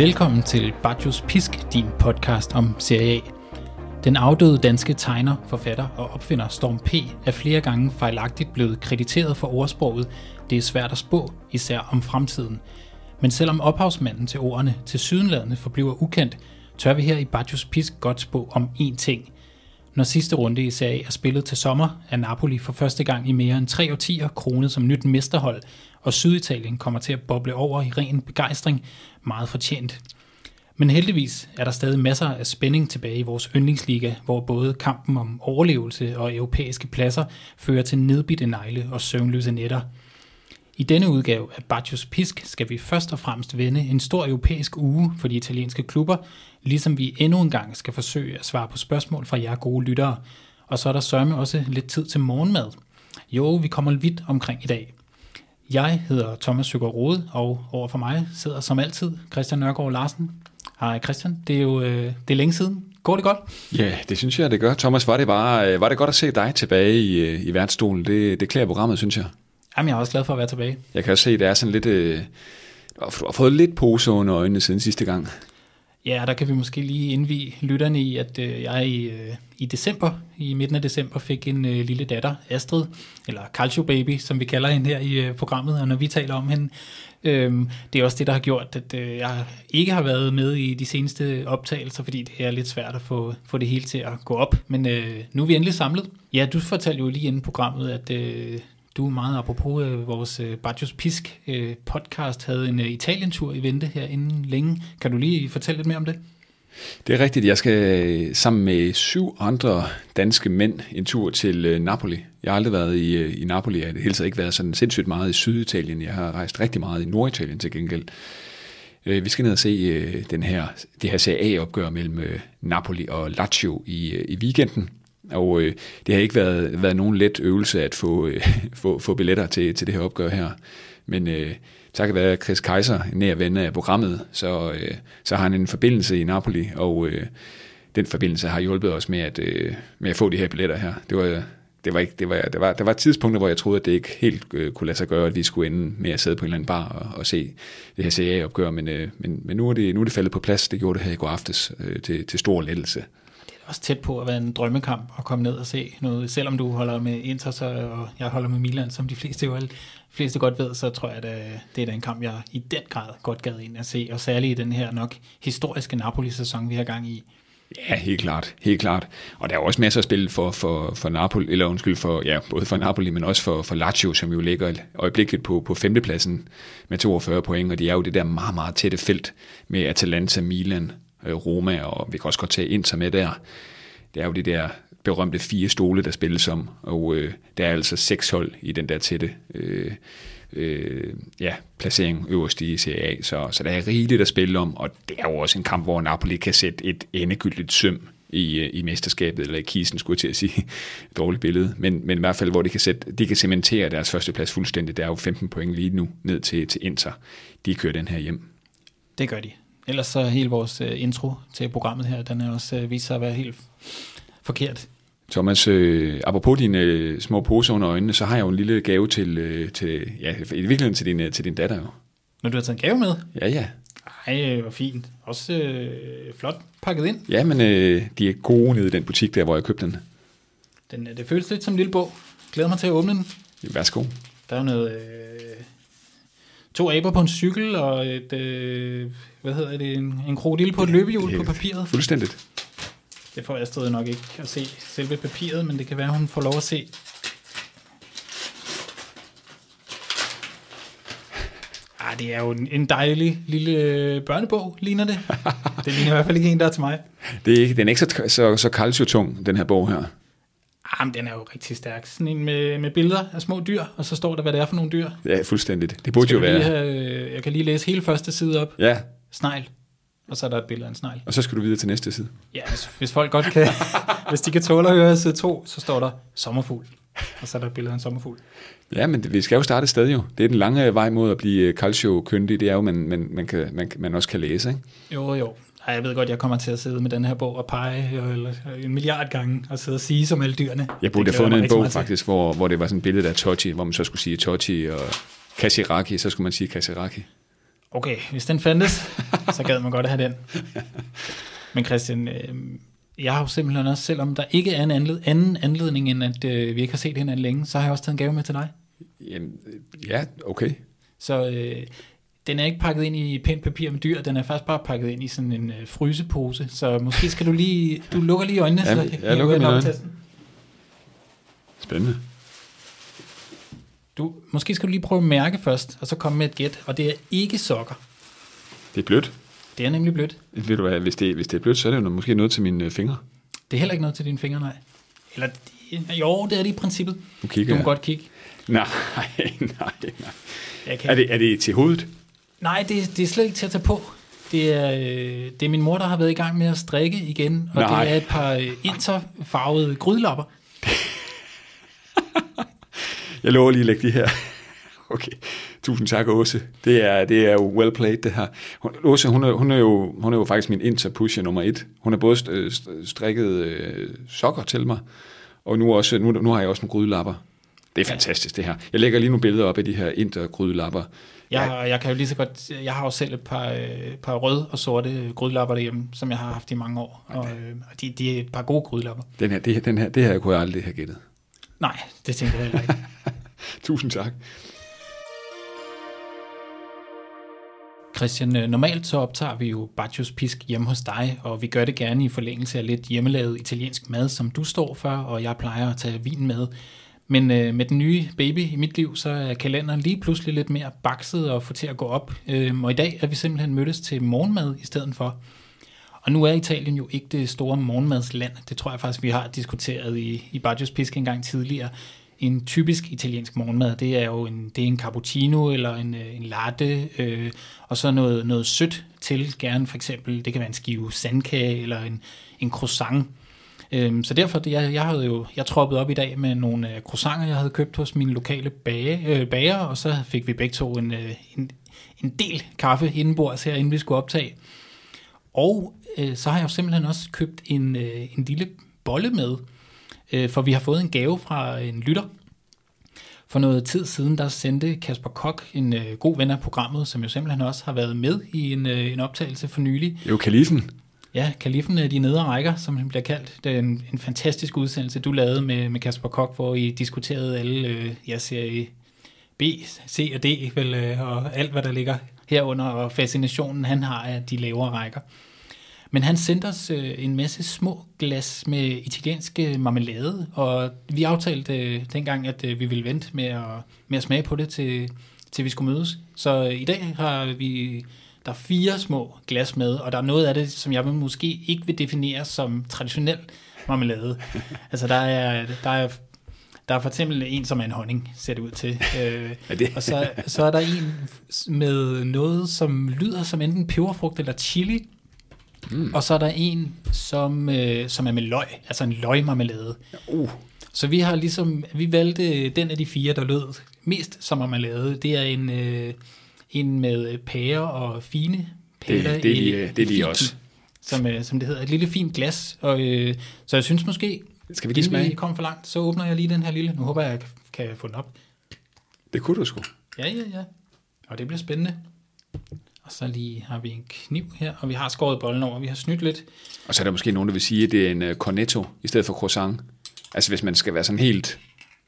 Velkommen til Bajos Pisk, din podcast om Serie A. Den afdøde danske tegner, forfatter og opfinder Storm P. er flere gange fejlagtigt blevet krediteret for ordsproget Det er svært at spå, især om fremtiden. Men selvom ophavsmanden til ordene til sydenladende forbliver ukendt, tør vi her i Bajos Pisk godt spå om én ting. Når sidste runde i Serie A er spillet til sommer, er Napoli for første gang i mere end tre årtier kronet som nyt mesterhold, og Syditalien kommer til at boble over i ren begejstring, meget fortjent. Men heldigvis er der stadig masser af spænding tilbage i vores yndlingsliga, hvor både kampen om overlevelse og europæiske pladser fører til nedbitte negle og søvnløse netter. I denne udgave af Bacchus Pisk skal vi først og fremmest vende en stor europæisk uge for de italienske klubber, ligesom vi endnu en gang skal forsøge at svare på spørgsmål fra jer gode lyttere. Og så er der sørme også lidt tid til morgenmad. Jo, vi kommer vidt omkring i dag. Jeg hedder Thomas Søger Rode, og over for mig sidder som altid Christian Nørgaard Larsen. Hej Christian, det er jo øh, det er længe siden. Går det godt? Ja, det synes jeg, det gør. Thomas, var det, bare, øh, var det godt at se dig tilbage i, øh, i værtsstolen? Det, det klæder programmet, synes jeg. Jamen, jeg er også glad for at være tilbage. Jeg kan også se, at det er sådan lidt... Øh, du har fået lidt pose under øjnene siden sidste gang. Ja, der kan vi måske lige indvige lytterne i, at øh, jeg i, øh, i december, i midten af december, fik en øh, lille datter, Astrid, eller Calcio Baby, som vi kalder hende her i øh, programmet, og når vi taler om hende, øh, det er også det, der har gjort, at øh, jeg ikke har været med i de seneste optagelser, fordi det er lidt svært at få, få det hele til at gå op, men øh, nu er vi endelig samlet. Ja, du fortalte jo lige inden programmet, at øh, du er meget apropos øh, vores øh, Bajos Pisk øh, podcast havde en øh, Italien-tur i vente her inden længe. Kan du lige fortælle lidt mere om det? Det er rigtigt. Jeg skal øh, sammen med syv andre danske mænd en tur til øh, Napoli. Jeg har aldrig været i, øh, i Napoli. Jeg har det hele taget ikke været sådan sindssygt meget i Syditalien. Jeg har rejst rigtig meget i Norditalien til gengæld. Øh, vi skal ned og se øh, den her, det her Serie A-opgør mellem Napoli og Lazio i, i weekenden. Og øh, det har ikke været, været nogen let øvelse at få, øh, få, få billetter til, til det her opgør her. Men øh, takket være Chris Kaiser, nær ven af programmet, så, øh, så har han en forbindelse i Napoli, og øh, den forbindelse har hjulpet os med at, øh, med at få de her billetter her. Det var, det var ikke, det var, det var, der var tidspunkter, hvor jeg troede, at det ikke helt øh, kunne lade sig gøre, at vi skulle ende med at sidde på en eller anden bar og, og se det her CA-opgør, men, øh, men, men nu, er det, nu er det faldet på plads. Det gjorde det her i går aftes øh, til, til stor lettelse også tæt på at være en drømmekamp at komme ned og se noget. Selvom du holder med Inter, så, og jeg holder med Milan, som de fleste jo fleste godt ved, så tror jeg, at øh, det er da en kamp, jeg i den grad godt gad ind at se, og særligt i den her nok historiske Napoli-sæson, vi har gang i. Ja, helt klart, helt klart. Og der er også masser at spille for, for, for Napoli, eller undskyld, for, ja, både for Napoli, men også for, for Lazio, som jo ligger øjeblikkeligt på, på femtepladsen med 42 point, og de er jo det der meget, meget tætte felt med Atalanta, Milan, Øh, Roma, og vi kan også godt tage Inter med der. Det er jo de der berømte fire stole, der spilles om, og øh, der er altså seks hold i den der tætte øh, øh, ja, placering øverst i Serie A, så, så der er rigeligt at spille om, og det er jo også en kamp, hvor Napoli kan sætte et endegyldigt søm i, øh, i mesterskabet, eller i kisen, skulle jeg til at sige. Dårligt billede. Men, men i hvert fald, hvor de kan, sætte, de kan cementere deres første plads fuldstændig. Der er jo 15 point lige nu ned til, til Inter. De kører den her hjem. Det gør de. Ellers så hele vores uh, intro til programmet her, den er også uh, vist sig at være helt forkert. Thomas, øh, apropos dine øh, små poser under øjnene, så har jeg jo en lille gave til, øh, til ja, i virkeligheden til din, øh, til din datter jo. Når du har taget en gave med? Ja, ja. Ej, hvor fint. Også øh, flot pakket ind. Ja, men øh, de er gode nede i den butik der, hvor jeg købte den. den det føles lidt som en lille bog. Glæder mig til at åbne den. Værsgo. Der er noget... Øh, to aber på en cykel og et... Øh, hvad hedder det? En, en krokodil på et løbehjul på papiret. Fuldstændigt. Det får Astrid nok ikke at se selve papiret, men det kan være, hun får lov at se. Ah, det er jo en dejlig lille børnebog, ligner det. Det ligner i hvert fald ikke en, der er til mig. Det er ikke, den er ikke så, så, så calcio-tung, den her bog her. Ah, men den er jo rigtig stærk. Sådan en med, med billeder af små dyr, og så står der, hvad det er for nogle dyr. Ja, fuldstændigt. Det burde jo være. Have, jeg kan lige læse hele første side op. Ja. Snegl og så er der et billede af en snegl. Og så skal du videre til næste side. Ja, hvis, hvis folk godt kan, hvis de kan tåle at høre side 2, så står der sommerfugl, og så er der et billede af en sommerfugl. Ja, men vi skal jo starte et sted jo. Det er den lange vej mod at blive calcio-kyndig, det er jo, man, man, man, kan, man, man også kan læse, ikke? Jo, jo. Ej, jeg ved godt, jeg kommer til at sidde med den her bog og pege eller, en milliard gange og sidde og sige som alle dyrene. Jeg burde have fundet en bog faktisk, hvor, hvor det var sådan et billede af Totti, hvor man så skulle sige Totti og Kasiraki, så skulle man sige Kasiraki. Okay, hvis den fandtes, så gad man godt have den. Men Christian, øh, jeg har jo simpelthen også, selvom der ikke er en anled, anden anledning, end at øh, vi ikke har set hinanden længe, så har jeg også taget en gave med til dig. Jamen, øh, ja, okay. Så øh, den er ikke pakket ind i pænt papir med dyr, den er faktisk bare pakket ind i sådan en øh, frysepose. Så måske skal du lige, du lukker lige øjnene. Ja, så jeg hiver lukker mine øjne. Spændende. Du, måske skal du lige prøve at mærke først, og så komme med et gæt. Og det er ikke sokker. Det er blødt. Det er nemlig blødt. Ved du hvad, hvis det, hvis det er blødt, så er det jo måske noget til mine øh, fingre. Det er heller ikke noget til dine fingre, nej. Eller, jo, det er det i princippet. Nu kigger Du må jeg. godt kigge. Nej, nej, nej. Jeg kan Er det, er det til hovedet? Nej, det, det er slet ikke til at tage på. Det er, øh, det er min mor, der har været i gang med at strikke igen, og Nej. det er et par øh, interfarvede grydelapper. Jeg lover lige at lægge de her. Okay, tusind tak, Åse. Det er, det er jo well played, det her. Hun- Åse, hun er, hun er, jo, hun er jo faktisk min interpusher nummer et. Hun har både øh, st- strikket øh, sokker til mig, og nu, også, nu, nu har jeg også nogle grydelapper. Det er fantastisk, det her. Jeg lægger lige nogle billeder op af de her intergrydelapper. Jeg, jeg kan jo lige så godt, jeg har jo selv et par, øh, par røde og sorte grydelapper derhjemme, som jeg har haft i mange år, og, øh, og de, de er et par gode grydelapper. Den her, det, her, den her, det her kunne jeg aldrig have gættet. Nej, det tænker jeg heller ikke. Tusind tak. Christian, øh, normalt så optager vi jo Bacchus Pisk hjemme hos dig, og vi gør det gerne i forlængelse af lidt hjemmelavet italiensk mad, som du står for, og jeg plejer at tage vin med. Men øh, med den nye baby i mit liv, så er kalenderen lige pludselig lidt mere bakset og få til at gå op. Øh, og i dag er vi simpelthen mødtes til morgenmad i stedet for. Og nu er Italien jo ikke det store morgenmadsland. Det tror jeg faktisk, vi har diskuteret i, i Baggio's Pisk en gang tidligere. En typisk italiensk morgenmad, det er jo en, det er en cappuccino eller en, øh, en latte, øh, og så noget, noget sødt til, gerne for eksempel, det kan være en skive sandkage eller en, en croissant. Øhm, så derfor, det, jeg, jeg havde jo, jeg troppede op i dag med nogle øh, croissanter, jeg havde købt hos min lokale bage, øh, bager, og så fik vi begge to en, øh, en, en del kaffe indenbords her, inden vi skulle optage. Og øh, så har jeg jo simpelthen også købt en, øh, en lille bolle med, øh, for vi har fået en gave fra en lytter. For noget tid siden, der sendte Kasper Kok, en øh, god ven af programmet, som jo simpelthen også har været med i en, øh, en optagelse for nylig. Det er jo Kalisen. Ja, Kalifen af øh, de nedre rækker, som den bliver kaldt. Det er en, en fantastisk udsendelse, du lavede med, med Kasper Kok, hvor I diskuterede alle, øh, jeg ser B, C og D, vel, øh, og alt, hvad der ligger herunder, og fascinationen, han har af de lavere rækker. Men han sendte os øh, en masse små glas med italiensk øh, marmelade, og vi aftalte øh, dengang, at øh, vi ville vente med at, med at smage på det, til, til vi skulle mødes. Så øh, i dag har vi, der er fire små glas med, og der er noget af det, som jeg måske ikke vil definere som traditionel marmelade. altså der er, der er der er for eksempel en, som er en honning, ser det ud til. Øh, det- og så, så er der en med noget, som lyder som enten peberfrugt eller chili. Mm. Og så er der en, som, øh, som er med løg, altså en løgmarmelade. Uh, Så vi har ligesom, vi valgte den af de fire, der lød mest som marmelade. Det er en, øh, en med pære og fine pærer. det, det, i- de, øh, det er de også. Som, øh, som det hedder, et lille fint glas. Og, øh, så jeg synes måske, Skal vi lige inden vi smage? kommer for langt, så åbner jeg lige den her lille. Nu håber jeg, jeg kan, få den op. Det kunne du sgu. Ja, ja, ja. Og det bliver spændende. Og så lige har vi en kniv her, og vi har skåret bollen over. Vi har snydt lidt. Og så er der måske nogen, der vil sige, at det er en cornetto i stedet for croissant. Altså hvis man skal være sådan helt...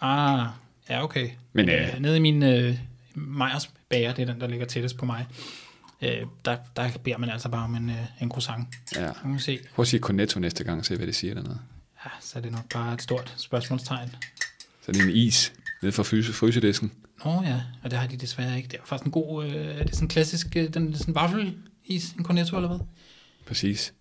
Ah, ja, okay. Men, øh, øh, nede i min øh, Meyers bager, det er den, der ligger tættest på mig, øh, der, der beder man altså bare om en, øh, en croissant. Ja. Nu kan vi se. Prøv at sige cornetto næste gang, og se hvad det siger dernede. Ja, så er det nok bare et stort spørgsmålstegn. Så det er en is nede fra fryse, frysedisken. Nå ja, og det har de desværre ikke. Det er faktisk en god, øh, er det sådan en klassisk, øh, den, sådan en vaffelis, en cornetto eller hvad? Præcis.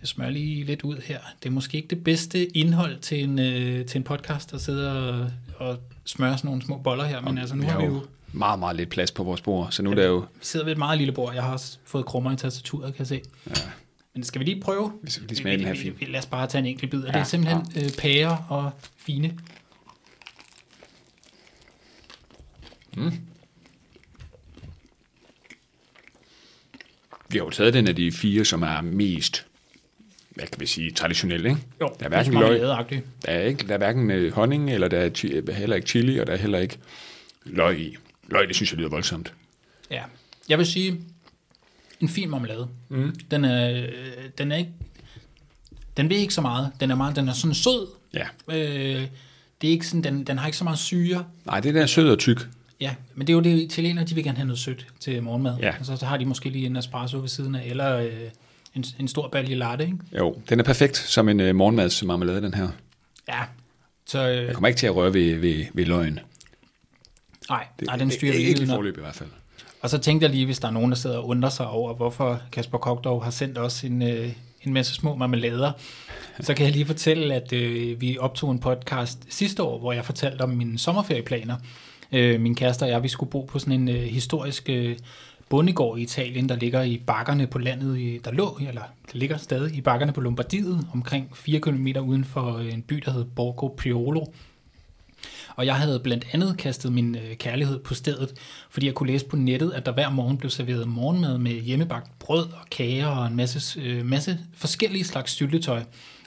Jeg smører lige lidt ud her. Det er måske ikke det bedste indhold til en, øh, til en podcast, at sidde og, og smøre sådan nogle små boller her, men altså nu har vi jo, meget, meget lidt plads på vores bord, så nu er der jo... vi sidder ved et meget lille bord. Jeg har fået krummer i tastaturet, kan jeg se. Ja, Men skal vi lige prøve? vi lige smager den her vi, lad os bare tage en enkelt bid. Ja, det er simpelthen øh, pærer og fine. Vi har jo taget den af de fire, som er mest, hvad kan vi sige, traditionelle, ikke? Jo, Der er hverken løg, der er, ikke, der er hverken øh, honning, eller der er heller ikke chili, og der er heller ikke løg i. Løg, det synes jeg lyder voldsomt. Ja. Jeg vil sige, en fin marmelade. Mm. Den, er, den er ikke... Den ved ikke så meget. Den er, meget, den er sådan sød. Ja. Øh, det er ikke sådan, den, den har ikke så meget syre. Nej, det der er sød og tyk. Ja, men det er jo det, italienere, de vil gerne have noget sødt til morgenmad. Ja. Og så, så har de måske lige en espresso ved siden af, eller øh, en, en stor balje latte, ikke? Jo, den er perfekt som en øh, morgenmadsmarmelade, den her. Ja, så... Øh, Jeg kommer ikke til at røre ved, ved, ved løgn. Nej, nej, den styrer det, vi Ikke i forløb i hvert fald. Og så tænkte jeg lige, hvis der er nogen, der sidder og undrer sig over, hvorfor Kasper Kogdorf har sendt os en, øh, en masse små marmelader, så kan jeg lige fortælle, at øh, vi optog en podcast sidste år, hvor jeg fortalte om mine sommerferieplaner. Øh, min kæreste og jeg, vi skulle bo på sådan en øh, historisk øh, bondegård i Italien, der ligger i bakkerne på landet, i, der lå, eller der ligger stadig i bakkerne på Lombardiet, omkring 4 km uden for øh, en by, der hed Borgo Priolo. Og jeg havde blandt andet kastet min øh, kærlighed på stedet, fordi jeg kunne læse på nettet, at der hver morgen blev serveret morgenmad med hjemmebagt brød og kager og en masse, øh, masse forskellige slags syltetøj.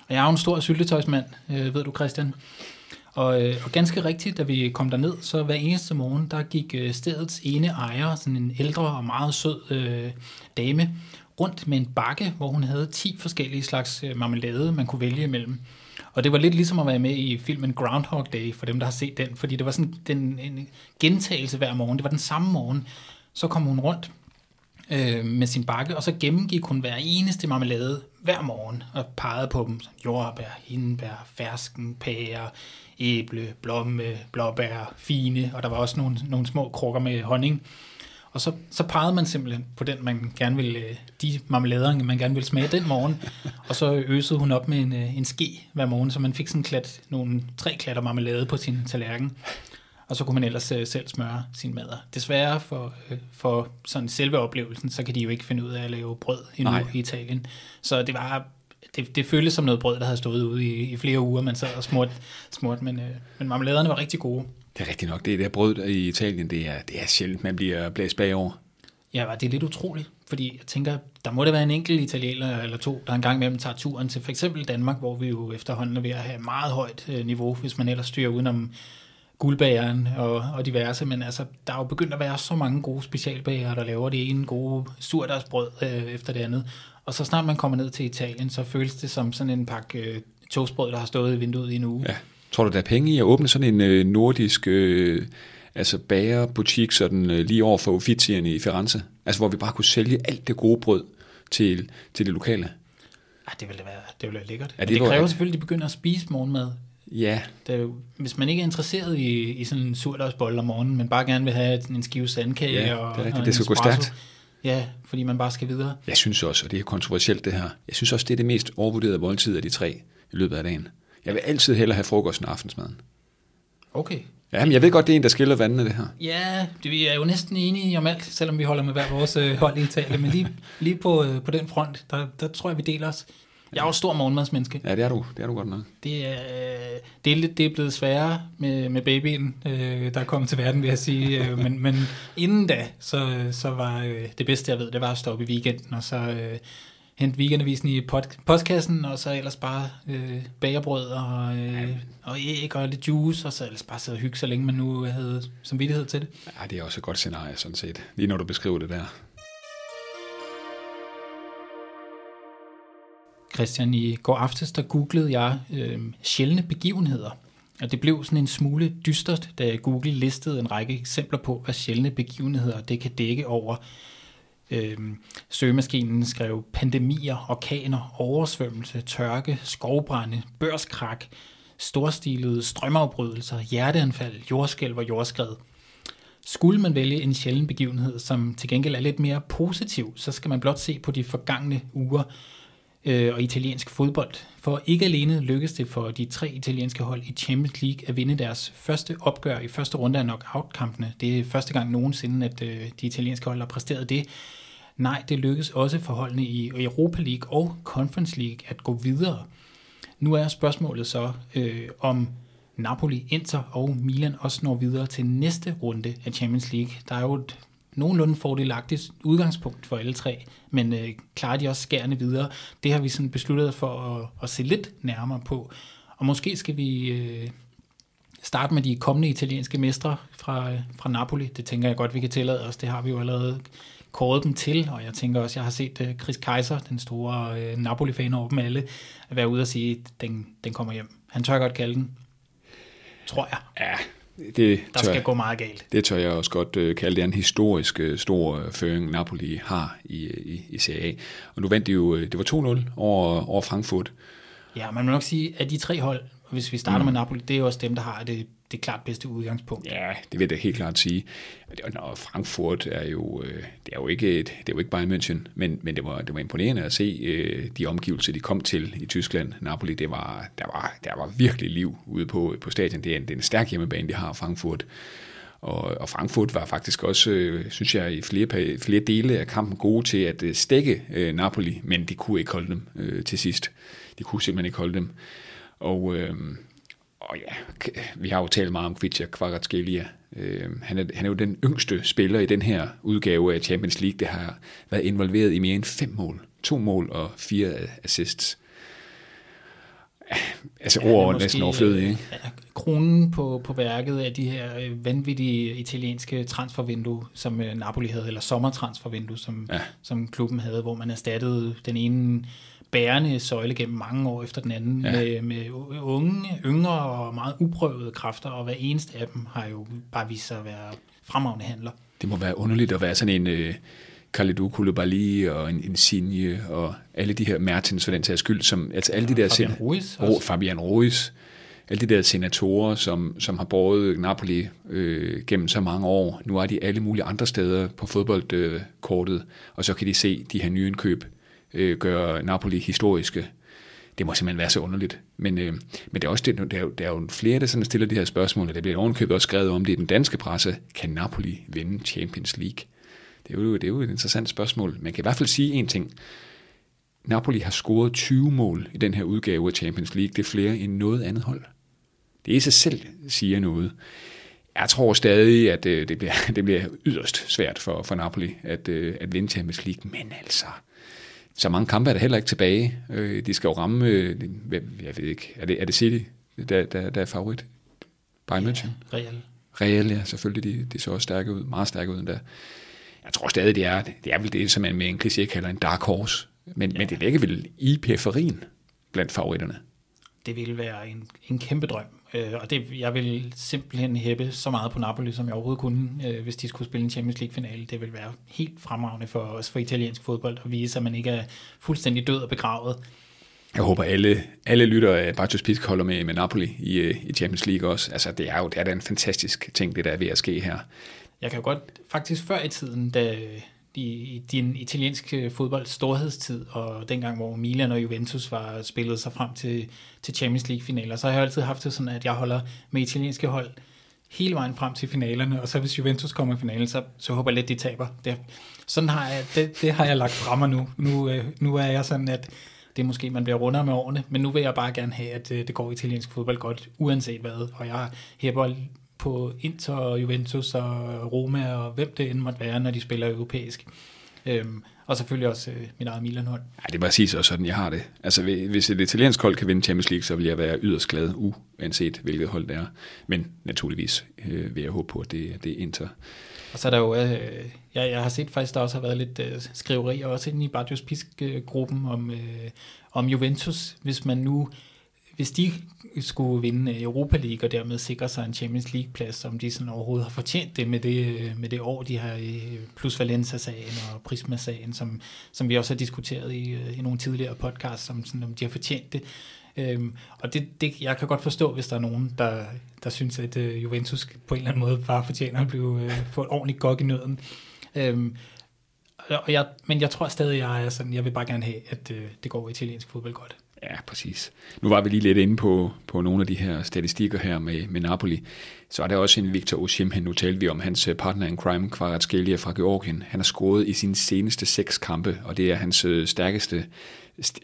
Og jeg er jo en stor syltetøjsmand, øh, ved du Christian. Og, øh, og ganske rigtigt, da vi kom derned, så hver eneste morgen, der gik øh, stedets ene ejer, sådan en ældre og meget sød øh, dame, rundt med en bakke, hvor hun havde 10 forskellige slags øh, marmelade, man kunne vælge imellem. Og det var lidt ligesom at være med i filmen Groundhog Day, for dem, der har set den, fordi det var sådan den, en gentagelse hver morgen. Det var den samme morgen. Så kom hun rundt øh, med sin bakke, og så gennemgik hun hver eneste marmelade hver morgen og pegede på dem. Sådan Jordbær, hindbær, fersken, pære, æble, blomme, blåbær, fine, og der var også nogle, nogle små krukker med honning. Og så, så pegede man simpelthen på den, man gerne ville, øh, de marmelader, man gerne ville smage den morgen. Og så øsede hun op med en, øh, en ske hver morgen, så man fik sådan klat, nogle tre klatter marmelade på sin tallerken. Og så kunne man ellers øh, selv smøre sin mad. Desværre for, øh, for sådan selve oplevelsen, så kan de jo ikke finde ud af at lave brød endnu Nej. i Italien. Så det var det, det føltes som noget brød, der havde stået ude i, i flere uger, man sad og smurt, smurt men, øh, men marmeladerne var rigtig gode. Det er rigtigt nok. Det der brød i Italien, det er, det er sjældent, man bliver blæst bagover. Ja, det er lidt utroligt, fordi jeg tænker, der må det være en enkelt italiener eller to, der engang imellem tager turen til for eksempel Danmark, hvor vi jo efterhånden er ved at have meget højt øh, niveau, hvis man ellers styrer udenom guldbageren og, og diverse, men altså, der er jo begyndt at være så mange gode specialbager, der laver det ene gode surdagsbrød øh, efter det andet, og så snart man kommer ned til Italien, så føles det som sådan en pakke øh, toastbrød, der har stået i vinduet i en uge. Ja. Tror du, der er penge i at åbne sådan en øh, nordisk øh, altså bagerbutik sådan øh, lige over for Uffizierne i Firenze? Altså hvor vi bare kunne sælge alt det gode brød til, til det lokale. Ah, det ville være, det ville være lækkert. Ja, det det, kræver selvfølgelig, at de begynder at spise morgenmad. Ja, Det er jo, hvis man ikke er interesseret i, i sådan en surdagsbolle om morgenen, men bare gerne vil have en skive sandkage Ja, og, det er rigtigt. og Det skal gå stærkt. Ja, fordi man bare skal videre. jeg synes også, og det er kontroversielt det her, jeg synes også, det er det mest overvurderede måltid af de tre i løbet af dagen. Jeg vil altid hellere have frokosten og aftensmaden. Okay. Ja, men jeg ved godt, det er en, der skiller vandene, det her. Ja, det, vi er jo næsten enige om alt, selvom vi holder med hver vores øh, hold i Italien. Men lige, lige på, øh, på den front, der, der tror jeg, vi deler os. Jeg er jo stor morgenmadsmenneske. Ja, det er du, det er du godt nok. Det er, det er, lidt, det er blevet sværere med, med babyen, øh, der er kommet til verden, vil jeg sige. Øh, men, men inden da, så, så var øh, det bedste, jeg ved, det var at stoppe i weekenden, og så øh, hente weekendavisen i pod, postkassen, og så ellers bare øh, bagerbrød og, øh, og æg og lidt juice, og så ellers bare sidde og hygge, så længe man nu havde samvittighed til det. Ja, det er også et godt scenarie, sådan set. Lige når du beskriver det der. Christian, i går aftes, der googlede jeg øh, sjældne begivenheder. Og det blev sådan en smule dystert, da Google listede en række eksempler på, hvad sjældne begivenheder det kan dække over. Øh, søgemaskinen skrev pandemier, orkaner, oversvømmelse, tørke, skovbrænde, børskrak, storstilede strømafbrydelser, hjerteanfald, jordskælv og jordskred. Skulle man vælge en sjælden begivenhed, som til gengæld er lidt mere positiv, så skal man blot se på de forgangne uger øh, og italiensk fodbold. For ikke alene lykkedes det for de tre italienske hold i Champions League at vinde deres første opgør i første runde af knockout-kampene. Det er første gang nogensinde, at øh, de italienske hold har præsteret det. Nej, det lykkedes også for holdene i Europa League og Conference League at gå videre. Nu er spørgsmålet så, øh, om Napoli, Inter og Milan også når videre til næste runde af Champions League. Der er jo et nogenlunde fordelagtigt udgangspunkt for alle tre, men øh, klarer de også skærende videre? Det har vi sådan besluttet for at, at se lidt nærmere på. Og måske skal vi øh, starte med de kommende italienske mestre fra, øh, fra Napoli. Det tænker jeg godt, vi kan tillade os. Det har vi jo allerede kåret dem til, og jeg tænker også, jeg har set uh, Chris Kaiser, den store uh, Napoli-fan over dem alle, at være ude og sige, at den, den kommer hjem. Han tør godt kalde den, tror jeg. Ja, det der skal jeg, gå meget galt. Det tør jeg også godt uh, kalde det en historisk uh, stor føring, Napoli har i, i, i Serie A. Og nu vandt de jo, det var 2-0 over, over Frankfurt. Ja, man må nok sige, at de tre hold, hvis vi starter mm. med Napoli, det er jo også dem, der har det, det klart bedste udgangspunkt. Ja, det vil jeg helt klart sige. Og Frankfurt er jo, øh, det er jo ikke, et, det er jo ikke bare München, men, men det, var, det var imponerende at se øh, de omgivelser, de kom til i Tyskland. Napoli, det var, der, var, der var virkelig liv ude på, på stadion. Det er, en, det er en stærk hjemmebane, de har Frankfurt. Og, og Frankfurt var faktisk også, øh, synes jeg, i flere, flere dele af kampen gode til at øh, stikke øh, Napoli, men de kunne ikke holde dem øh, til sidst. De kunne simpelthen ikke holde dem. Og, øh, og ja, vi har jo talt meget om Kvitja Kvaratskhelia. Øh, han, er, han er jo den yngste spiller i den her udgave af Champions League, der har været involveret i mere end fem mål. To mål og fire assists. Altså ja, ord er næsten overflødige, ikke? Ja, kronen på, på værket af de her øh, vanvittige italienske transfervindue, som øh, Napoli havde, eller sommertransfervindue, som, ja. som klubben havde, hvor man erstattede den ene bærende søjle gennem mange år efter den anden, ja. med, med unge, yngre og meget uprøvede kræfter, og hver eneste af dem har jo bare vist sig at være fremragende handler. Det må være underligt at være sådan en uh, Khalidou Koulibaly og en Insigne og alle de her Mertens for den tages skyld, som, altså alle ja, de der... Fabian Ruiz også. Fabian Ruiz alle de der senatorer, som, som har båret Napoli øh, gennem så mange år, nu er de alle mulige andre steder på fodboldkortet, øh, og så kan de se de her nye indkøb øh, gøre Napoli historiske. Det må simpelthen være så underligt. Men, øh, men det er også det, der, er jo, der er jo flere, der sådan stiller de her spørgsmål, og det bliver ovenkøbet også skrevet om det i den danske presse. Kan Napoli vinde Champions League? Det er, jo, det er jo et interessant spørgsmål. Man kan i hvert fald sige en ting. Napoli har scoret 20 mål i den her udgave af Champions League. Det er flere end noget andet hold. Det i sig selv siger noget. Jeg tror stadig, at øh, det bliver, det bliver yderst svært for, for Napoli at, øh, at vinde Champions League. Men altså, så mange kampe er der heller ikke tilbage. Øh, de skal jo ramme, øh, jeg ved ikke, er det, er det City, der, der, der er favorit? Bayern München? Ja, Real. Real, ja, selvfølgelig. De, de så også stærke ud, meget stærke ud endda. Jeg tror stadig, det er, det er vel det, som man med en kliché kalder en dark horse. Men, ja. men det ligger vel i periferien blandt favoritterne. Det ville være en, en kæmpe drøm Øh, og det, jeg vil simpelthen hæppe så meget på Napoli, som jeg overhovedet kunne, øh, hvis de skulle spille en Champions League-finale. Det vil være helt fremragende for os for italiensk fodbold at vise, at man ikke er fuldstændig død og begravet. Jeg håber, alle, alle lytter af Bartos Pisk holder med, med Napoli i, øh, i Champions League også. Altså, det er jo det er da en fantastisk ting, det der er ved at ske her. Jeg kan jo godt, faktisk før i tiden, da i din italienske fodbold storhedstid, og dengang, hvor Milan og Juventus var spillet sig frem til, til Champions League-finaler, så har jeg altid haft det sådan, at jeg holder med italienske hold hele vejen frem til finalerne, og så hvis Juventus kommer i finalen, så, så håber jeg lidt, de taber. Det, sådan har jeg, det, det har jeg lagt frem mig nu. Nu, øh, nu er jeg sådan, at det er måske, man bliver rundere med årene, men nu vil jeg bare gerne have, at øh, det går italiensk fodbold godt, uanset hvad, og jeg hæber på Inter, Juventus og Roma og hvem det end måtte være, når de spiller europæisk. Øhm, og selvfølgelig også øh, mit eget Milan-hold. Ja, det er præcis også sådan, jeg har det. Altså, hvis et italiensk hold kan vinde Champions League, så vil jeg være yderst glad, uanset hvilket hold det er. Men naturligvis øh, vil jeg håbe på, at det, det er Inter. Og så er der jo, øh, jeg, jeg har set faktisk, der også har været lidt øh, skriverier, også inde i Bardios Pisk-gruppen om, øh, om Juventus, hvis man nu hvis de skulle vinde Europa League og dermed sikre sig en Champions League-plads, om de sådan overhovedet har fortjent det med det, med det år, de har øh, plus Valencia-sagen og Prisma-sagen, som, som vi også har diskuteret i, øh, i nogle tidligere podcasts, som sådan, om de har fortjent det. Øhm, og det, det, jeg kan godt forstå, hvis der er nogen, der, der synes, at uh, Juventus på en eller anden måde bare fortjener at blive, uh, få et ordentligt gok i nøden. Øhm, og jeg, men jeg tror stadig, jeg er sådan, jeg vil bare gerne have, at uh, det går italiensk fodbold godt. Ja, præcis. Nu var vi lige lidt inde på, på nogle af de her statistikker her med, med Napoli. Så er der også en Victor Osimhen. Nu talte vi om hans øh, partner in crime, Kvaratskhelia fra Georgien. Han har scoret i sine seneste seks kampe, og det er hans øh, stærkeste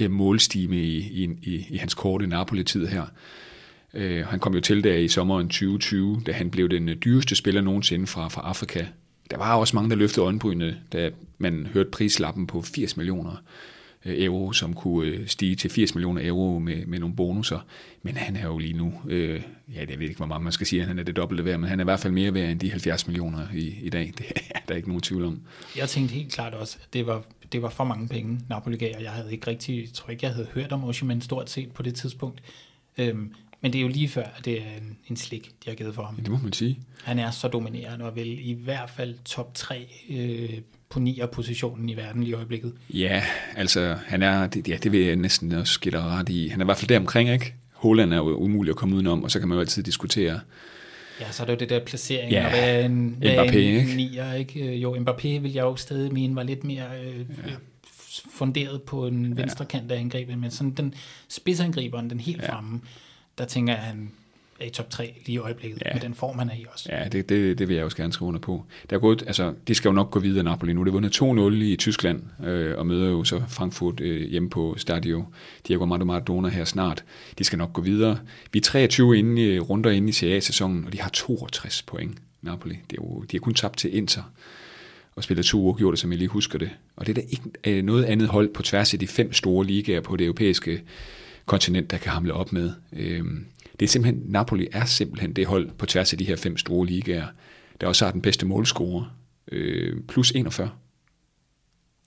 øh, målstime i, i, i, i hans korte Napoli-tid her. Uh, han kom jo til der i sommeren 2020, da han blev den dyreste spiller nogensinde fra, fra Afrika. Der var også mange, der løftede øjenbrynene, da man hørte prislappen på 80 millioner Øh, euro, som kunne øh, stige til 80 millioner euro med, med nogle bonusser. Men han er jo lige nu, øh, ja, jeg ved ikke, hvor meget man skal sige, at han er det dobbelte værd, men han er i hvert fald mere værd end de 70 millioner i, i dag. Det er der ikke nogen tvivl om. Jeg tænkte helt klart også, at det var, det var for mange penge, Napoli gav, og jeg havde ikke rigtig, jeg tror ikke, jeg havde hørt om Osimhen stort set på det tidspunkt. Øhm, men det er jo lige før, at det er en, en slik, de har givet for ham. Ja, det må man sige. Han er så dominerende og vel i hvert fald top 3 øh, på 9. positionen i verden lige i øjeblikket. Ja, altså han er, det, ja, det vil jeg næsten også give dig ret i. Han er i hvert fald der omkring, ikke? Holland er jo umulig at komme udenom, og så kan man jo altid diskutere. Ja, så er det jo det der placering, Ja, og hvad er en, hvad Mbappé, en ikke? nier, ikke? Jo, Mbappé vil jeg jo stadig mene var lidt mere øh, ja. funderet på en venstre kant af angrebet, men sådan den spidsangriberen, den helt ja. fremme, der tænker jeg, at han er i top 3 lige i øjeblikket, Ja. med den form, han er i også. Ja, det, det, det vil jeg også gerne skrive under på. Der er gået, altså, de skal jo nok gå videre Napoli nu. Det er vundet 2-0 i Tyskland, øh, og møder jo så Frankfurt øh, hjemme på Stadio Diego Maradona her snart. De skal nok gå videre. Vi er 23 inde i, runder inde i CA-sæsonen, og de har 62 point, Napoli. Det er jo, de har kun tabt til Inter og spillet to uafgjorte, som jeg lige husker det. Og det er der ikke øh, noget andet hold på tværs af de fem store ligaer på det europæiske kontinent, der kan hamle op med. Øhm, det er simpelthen, Napoli er simpelthen det hold på tværs af de her fem store ligaer, der også har den bedste målscorer. Øh, plus 41.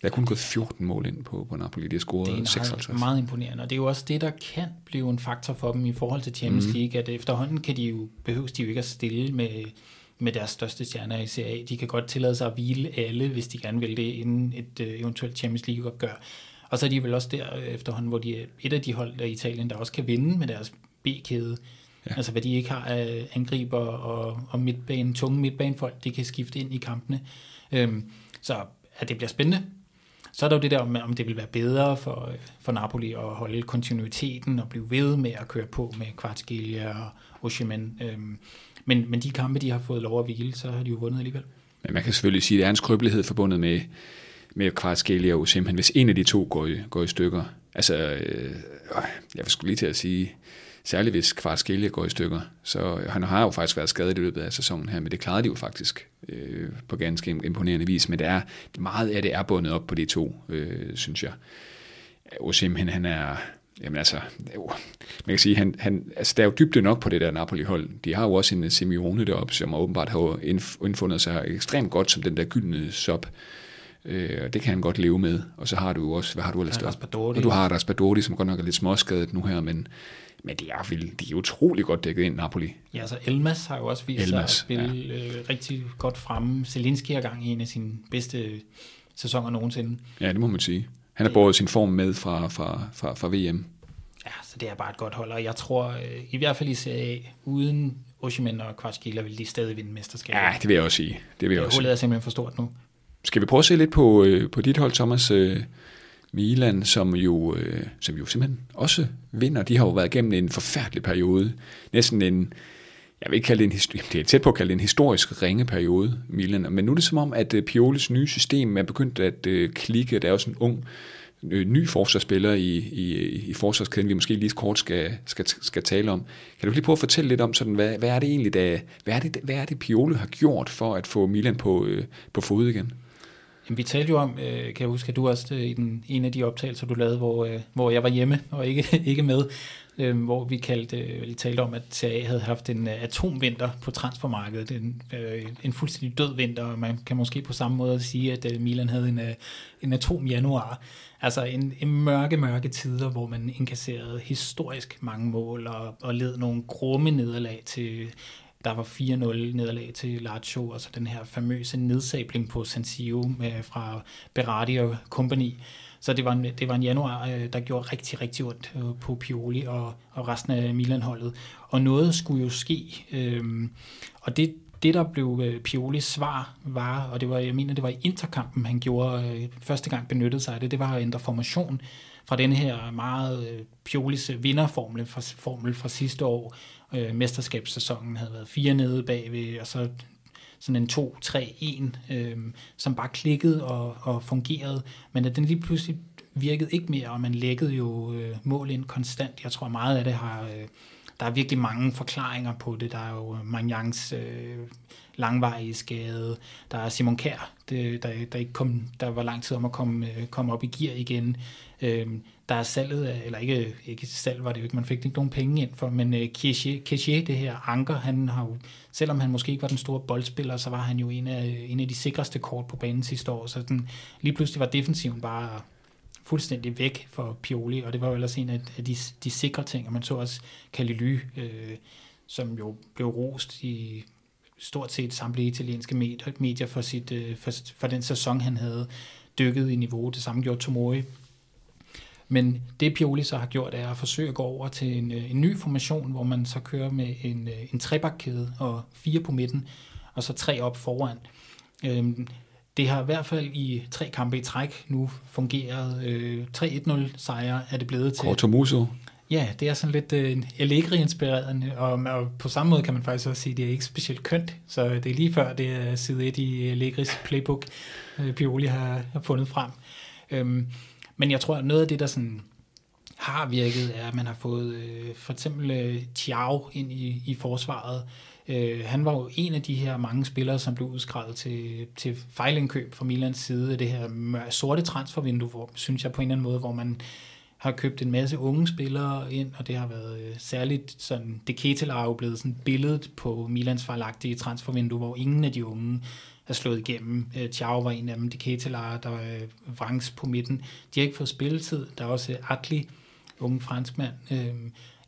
Der er kun gået 14 mål ind på, på Napoli. De har Det er scoret meget, 56. meget imponerende, og det er jo også det, der kan blive en faktor for dem i forhold til Champions mm. League, at efterhånden kan de jo, behøves de jo ikke at stille med, med deres største stjerner i Serie A. De kan godt tillade sig at hvile alle, hvis de gerne vil det, inden et øh, eventuelt Champions League-opgør. Og så er de vel også der øh, efterhånden, hvor de er et af de hold i Italien, der også kan vinde med deres B-kæde. Ja. Altså hvad de ikke har af angriber og, og midtbane, tunge midtbanefolk, de kan skifte ind i kampene. Øhm, så ja, det bliver spændende. Så er der jo det der, om, om det vil være bedre for, for Napoli at holde kontinuiteten og blive ved med at køre på med Kvartskilja og Osimhen. Øhm, men, men de kampe, de har fået lov at hvile, så har de jo vundet alligevel. Men man kan selvfølgelig sige, at der er en skrøbelighed forbundet med, med Kvartskeli og Osimhen, hvis en af de to går i, går i stykker. Altså, øh, jeg vil skulle lige til at sige, særligt hvis Kvartskeli går i stykker. Så han har jo faktisk været skadet i løbet af sæsonen her, men det klarede de jo faktisk øh, på ganske imponerende vis. Men det er, meget af det er bundet op på de to, øh, synes jeg. Osimhen, han er... Jamen altså, jo, man kan sige, han, han, altså, der er jo dybde nok på det der Napoli-hold. De har jo også en Simeone deroppe, som åbenbart har indfundet sig ekstremt godt som den der gyldne sop. Øh, og det kan han godt leve med. Og så har du jo også, hvad har du ellers? Raspadori. Og du har Raspadori, som godt nok er lidt småskadet nu her, men, men de er, vel- de er utrolig godt dækket ind, Napoli. Ja, så Elmas har jo også vist Elmas, sig at spille ja. øh, rigtig godt fremme. Zelinski er gang i en af sine bedste sæsoner nogensinde. Ja, det må man sige. Han har båret sin form med fra, fra, fra, fra VM. Ja, så det er bare et godt hold, og jeg tror øh, i hvert fald i Serie A, uden Osimhen og Kvartskila, vil de stadig vinde mesterskabet. Ja, det vil jeg også sige. Det vil jeg det også sige. hullet er simpelthen for stort nu. Skal vi prøve at se lidt på, øh, på dit hold, Thomas? Øh, Milan, som jo, øh, som jo simpelthen også vinder. De har jo været igennem en forfærdelig periode. Næsten en, jeg vil ikke kalde det en, his- det er tæt på at kalde det en historisk ringe periode, Milan. Men nu er det som om, at øh, Piolis nye system er begyndt at øh, klikke. Der er jo sådan en ung, øh, ny forsvarsspiller i, i, i forsvarskæden, vi måske lige kort skal, skal, skal tale om. Kan du lige prøve at fortælle lidt om, sådan, hvad, hvad er det egentlig, der, hvad er det, hvad er det Pioli har gjort for at få Milan på, øh, på fod igen? Jamen, vi talte jo om, øh, kan jeg huske, at du også øh, i den, en af de optagelser, du lavede, hvor, øh, hvor jeg var hjemme og ikke, ikke med, øh, hvor vi kaldte, øh, talte om, at TA havde haft en øh, atomvinter på transfermarkedet, en, øh, en fuldstændig død vinter, og man kan måske på samme måde sige, at øh, Milan havde en, øh, en atom januar. Altså en, en mørke, mørke tider, hvor man inkasserede historisk mange mål og, og led nogle grumme nederlag til der var 4-0 nederlag til Lazio, og så den her famøse nedsabling på San Siro med, fra Berardi og company. Så det var en, det var en januar, øh, der gjorde rigtig, rigtig ondt øh, på Pioli og, og resten af Milan-holdet. Og noget skulle jo ske. Øhm, og det, det, der blev øh, Piolis svar, var, og det var, jeg mener, det var i interkampen, han gjorde øh, første gang benyttede sig af det, det var at ændre formation fra den her meget øh, Piolis øh, vinderformel fra, formel fra sidste år. Øh, mesterskabssæsonen havde været fire nede bagved, og så sådan en 2-3-1, øh, som bare klikkede og, og fungerede, men at den lige pludselig virkede ikke mere, og man lækkede jo øh, mål ind konstant. Jeg tror meget af det har, øh, der er virkelig mange forklaringer på det. Der er jo Magnans øh, langvarige skade. Der er Simon Kær, det, der, der, ikke kom, der var lang tid om at komme, øh, komme op i gear igen. Øhm, der er salget, eller ikke, ikke salg var det jo ikke, man fik ikke nogen penge ind for, men øh, Keshe, det her anker, han har jo, selvom han måske ikke var den store boldspiller, så var han jo en af, en af de sikreste kort på banen sidste år, så den, lige pludselig var defensiven bare fuldstændig væk for Pioli, og det var jo ellers en af, de, de sikre ting, og man så også Kalily, øh, som jo blev rost i stort set samtlige italienske medier for, sit, øh, for, for den sæson, han havde dykket i niveau. Det samme gjorde Tomori. Men det Pioli så har gjort, er at forsøge at gå over til en, øh, en ny formation, hvor man så kører med en, øh, en trebakkæde og fire på midten, og så tre op foran. Øhm, det har i hvert fald i tre kampe i træk nu fungeret. Øh, 3-1-0 sejre er det blevet til. Cortomuso. Ja, det er sådan lidt øh, Allegri-inspirerende, og, og på samme måde kan man faktisk også sige, at det er ikke specielt kønt, så det er lige før, det er side 1 i Allegris playbook, øh, Pioli har, har fundet frem. Øhm, men jeg tror, at noget af det, der sådan har virket, er, at man har fået øh, for eksempel øh, Thiago ind i, i forsvaret. Øh, han var jo en af de her mange spillere, som blev udskrevet til, til fejlindkøb fra Milans side det her sorte transfervindue, hvor, synes jeg på en eller anden måde, hvor man har købt en masse unge spillere ind, og det har været øh, særligt sådan, det Ketelar er jo blevet sådan billedet på Milans fejlagtige transfervindue, hvor ingen af de unge er slået igennem. Øh, Thiago var en af dem, de Ketelar, der øh, Vrangs på midten. De har ikke fået spilletid. Der er også øh, Atli, unge franskmand. Øh,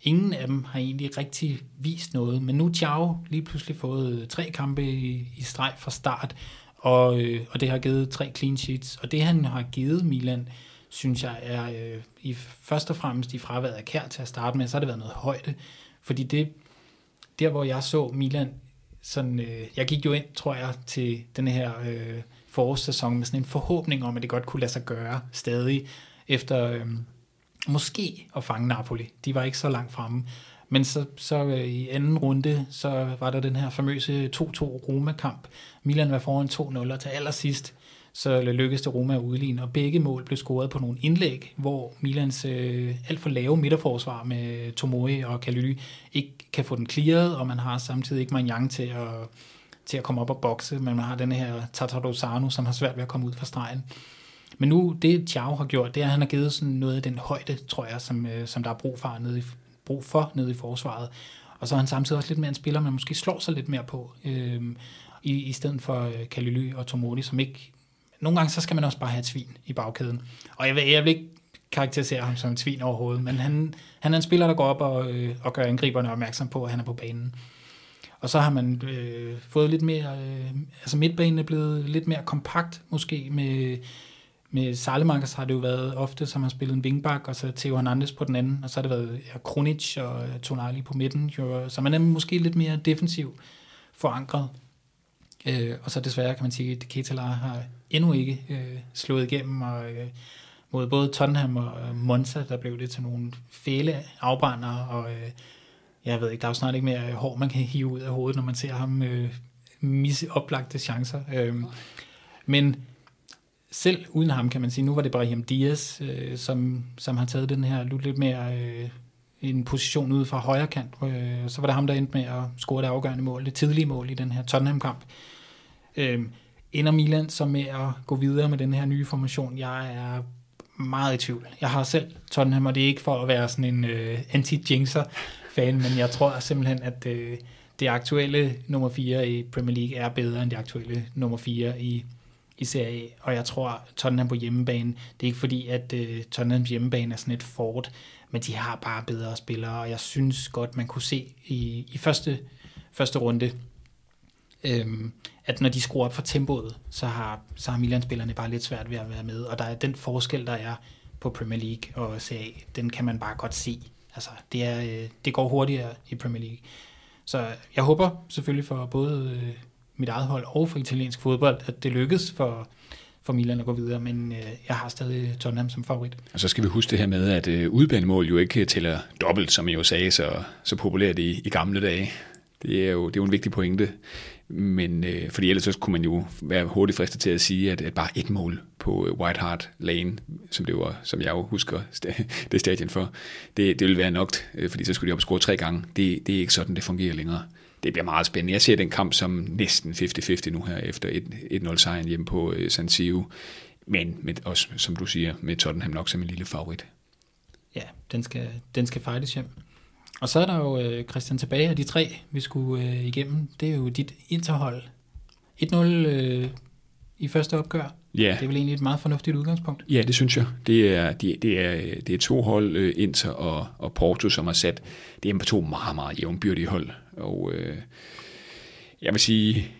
ingen af dem har egentlig rigtig vist noget, men nu har Thiago lige pludselig fået øh, tre kampe i, i streg fra start, og, øh, og det har givet tre clean sheets. Og det han har givet Milan, synes jeg er øh, i først og fremmest i fraværet af kær til at starte med, så har det været noget højde. Fordi det, der hvor jeg så Milan, sådan, øh, jeg gik jo ind, tror jeg, til den her øh, forårssæson med sådan en forhåbning om, at det godt kunne lade sig gøre stadig, efter øh, måske at fange Napoli. De var ikke så langt fremme. Men så, så øh, i anden runde, så var der den her famøse 2-2 Roma-kamp. Milan var foran 2-0, og til allersidst, så lykkedes det Roma at udligne, og begge mål blev scoret på nogle indlæg, hvor Milans øh, alt for lave midterforsvar med Tomori og Kalyli ikke kan få den clearet, og man har samtidig ikke Manjang til at, til at komme op og bokse, men man har den her Tatarosano, som har svært ved at komme ud fra stregen. Men nu, det Thiago har gjort, det er, at han har givet sådan noget af den højde, tror jeg, som, øh, som der er brug for nede i, brug for nede i forsvaret. Og så er han samtidig også lidt mere en spiller, man måske slår sig lidt mere på, øh, i, i stedet for øh, Kalyly og Tomori, som ikke nogle gange så skal man også bare have et svin i bagkæden. Og jeg vil, jeg vil ikke karakterisere ham som et svin overhovedet, men han, han er en spiller, der går op og, øh, og gør angriberne opmærksom på, at han er på banen. Og så har man øh, fået lidt mere, øh, altså midtbanen er blevet lidt mere kompakt, måske med, med Salemakers har det jo været ofte, som har spillet en wingback, og så Theo Hernandez på den anden, og så har det været ja, Kronic og øh, Tonali på midten, jo, så man er måske lidt mere defensiv forankret. Øh, og så desværre kan man sige, at Ketalar har endnu ikke øh, slået igennem, og øh, mod både Tottenham og øh, Monza, der blev det til nogle fæle afbrænder, og øh, jeg ved ikke, der er jo snart ikke mere øh, hår, man kan hive ud af hovedet, når man ser ham øh, misse oplagte chancer. Øh, men selv uden ham, kan man sige, nu var det Brahim Diaz, øh, som, som har taget den her lidt mere øh, en position ude fra højre kant. Øh, så var det ham, der endte med at score det afgørende mål, det tidlige mål i den her Tottenham-kamp. Øh, ender Milan så med at gå videre med den her nye formation? Jeg er meget i tvivl. Jeg har selv Tottenham, og det er ikke for at være sådan en øh, anti-jinxer-fan, men jeg tror simpelthen, at øh, det aktuelle nummer 4 i Premier League er bedre end det aktuelle nummer 4 i, i Serie A. Og jeg tror, Tottenham på hjemmebane, det er ikke fordi, at øh, Tottenhams hjemmebane er sådan et fort, men de har bare bedre spillere, og jeg synes godt, man kunne se i, i første, første runde, øhm, at når de skruer op for tempoet, så har, så har Milan-spillerne bare lidt svært ved at være med, og der er den forskel, der er på Premier League og CA, den kan man bare godt se. Altså, det, er, øh, det går hurtigere i Premier League. Så jeg håber selvfølgelig for både øh, mit eget hold og for italiensk fodbold, at det lykkes for, for Milan at gå videre, men øh, jeg har stadig Tottenham som favorit. Og så skal vi huske det her med, at øh, udbanemål jo ikke tæller dobbelt, som I jo sagde så, så populært i, i gamle dage. Det er jo, det er jo en vigtig pointe. Men øh, fordi ellers så kunne man jo være hurtigt fristet til at sige, at, at bare et mål på øh, White Hart Lane, som det var, som jeg jo husker det stadion for, det, det vil være nok, øh, fordi så skulle de op og score tre gange. Det, det er ikke sådan, det fungerer længere. Det bliver meget spændende. Jeg ser den kamp som næsten 50-50 nu her, efter 1-0 sejren hjemme på øh, San Siro. Men med, også, som du siger, med Tottenham nok som en lille favorit. Ja, den skal, den skal fightes hjem. Og så er der jo øh, Christian tilbage af de tre, vi skulle øh, igennem. Det er jo dit interhold. 1-0 øh, i første opgør. Ja. Det er vel egentlig et meget fornuftigt udgangspunkt. Ja, det synes jeg. Det er, det, det er, det er to hold, øh, Inter og, og Porto, som har sat det er på to meget, meget jævnbyrdige hold. Og øh, jeg vil sige,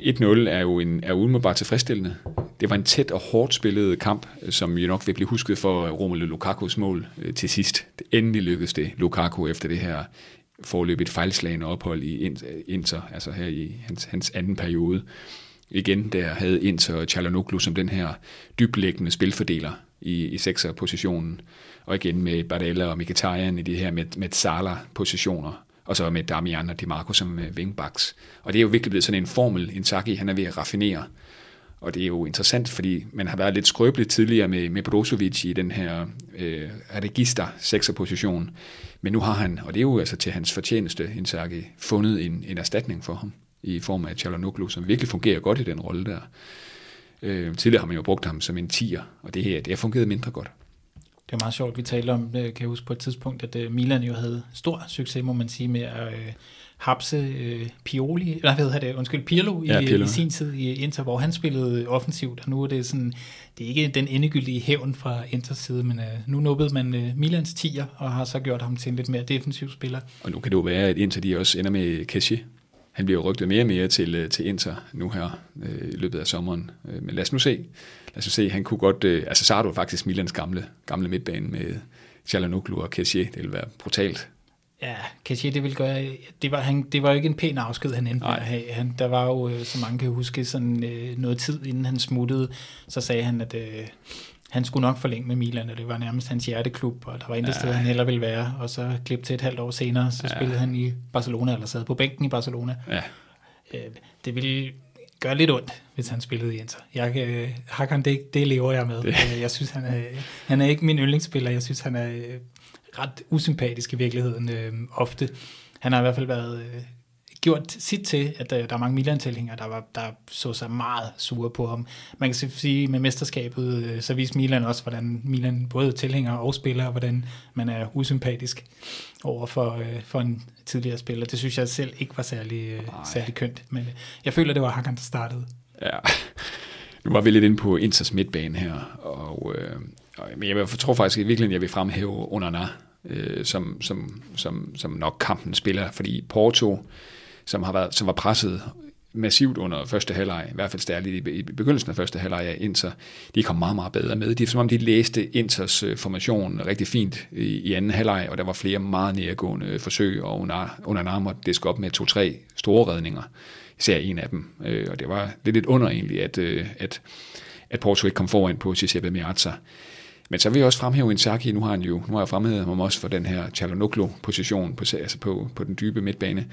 1-0 er jo en, er umiddelbart tilfredsstillende. Det var en tæt og hårdt spillet kamp, som jo nok vil blive husket for Romelu Lukakus mål øh, til sidst. Det endelig lykkedes det Lukaku efter det her forløbet fejlslagende ophold i Inter, altså her i hans, hans anden periode. Igen der havde Inter Chalanoglu som den her dyblæggende spilfordeler i, i sekserpositionen, og igen med Barella og Mkhitaryan i de her med, med Sala-positioner og så med Damian og Di Marco som øh, wingbacks. Og det er jo virkelig blevet sådan en formel, Inzaghi han er ved at raffinere. Og det er jo interessant, fordi man har været lidt skrøbelig tidligere med, med Brozovic i den her øh, register sekserposition. Men nu har han, og det er jo altså til hans fortjeneste, Inzaghi, fundet en, en erstatning for ham i form af Chalanoglu, som virkelig fungerer godt i den rolle der. Øh, tidligere har man jo brugt ham som en tier, og det her det har fungeret mindre godt. Det er meget sjovt, vi talte om, øh, kan jeg huske på et tidspunkt, at øh, Milan jo havde stor succes, må man sige, med at øh, hapse øh, Pioli, eller hvad hedder det, undskyld, Pirlo, ja, i, Pirlo. i sin tid i Inter, hvor han spillede offensivt, og nu er det sådan, det er ikke den endegyldige hævn fra Inters side, men øh, nu nubbede man øh, Milans tiger, og har så gjort ham til en lidt mere defensiv spiller. Og nu kan det jo være, at Inter de også ender med Kessie, han bliver rygtet mere og mere til, øh, til Inter nu her øh, i løbet af sommeren. Men lad os nu se. Lad os se, han kunne godt... Øh, altså, så har du faktisk Milans gamle, gamle midtbane med Chalanoglu og Kessier. Det vil være brutalt. Ja, Kessier, det vil gøre... Det var, han, det var jo ikke en pæn afsked, han endte med at have. Han, der var jo, øh, som mange kan huske, sådan øh, noget tid, inden han smuttede, så sagde han, at... Øh, han skulle nok forlænge med Milan, og det var nærmest hans hjerteklub, og der var intet ja. sted, han heller ville være. Og så klip til et halvt år senere, så ja. spillede han i Barcelona, eller sad på bænken i Barcelona. Ja. Øh, det ville gøre lidt ondt, hvis han spillede i Inter. Jeg, øh, Hakan, det, det lever jeg med. Det. Øh, jeg synes, han er, han er ikke min yndlingsspiller. Jeg synes, han er ret usympatisk i virkeligheden øh, ofte. Han har i hvert fald været gjort sit til, at der, der er mange Milan-tilhængere, der, var, der så sig meget sure på ham. Man kan sige, med mesterskabet, øh, så viste Milan også, hvordan Milan både tilhænger og spiller, hvordan man er usympatisk over for, øh, for en tidligere spiller. Det synes jeg selv ikke var særlig, øh, særlig kønt, men jeg føler, det var Hakan, der startede. Ja, nu var vi lidt inde på Inters midtbane her, og, øh, men jeg tror faktisk i virkeligheden, jeg vil fremhæve Onana, øh, som, som, som, som nok kampen spiller, fordi Porto, som, har været, som var presset massivt under første halvleg, i hvert fald stærligt i, begyndelsen af første halvleg af Inter, de kom meget, meget bedre med. Det er som om, de læste Inters øh, formation rigtig fint i, anden halvleg, og der var flere meget nærgående forsøg, og under, under det skal op med to-tre store redninger, især en af dem. Øh, og det var lidt lidt under egentlig, at, øh, at, at Porto ikke kom foran på Giuseppe Meazza. Men så vil jeg også fremhæve Inzaghi, nu har han jo, nu har jeg fremhævet ham også for den her Chalanoglu-position på, altså på, på den dybe midtbane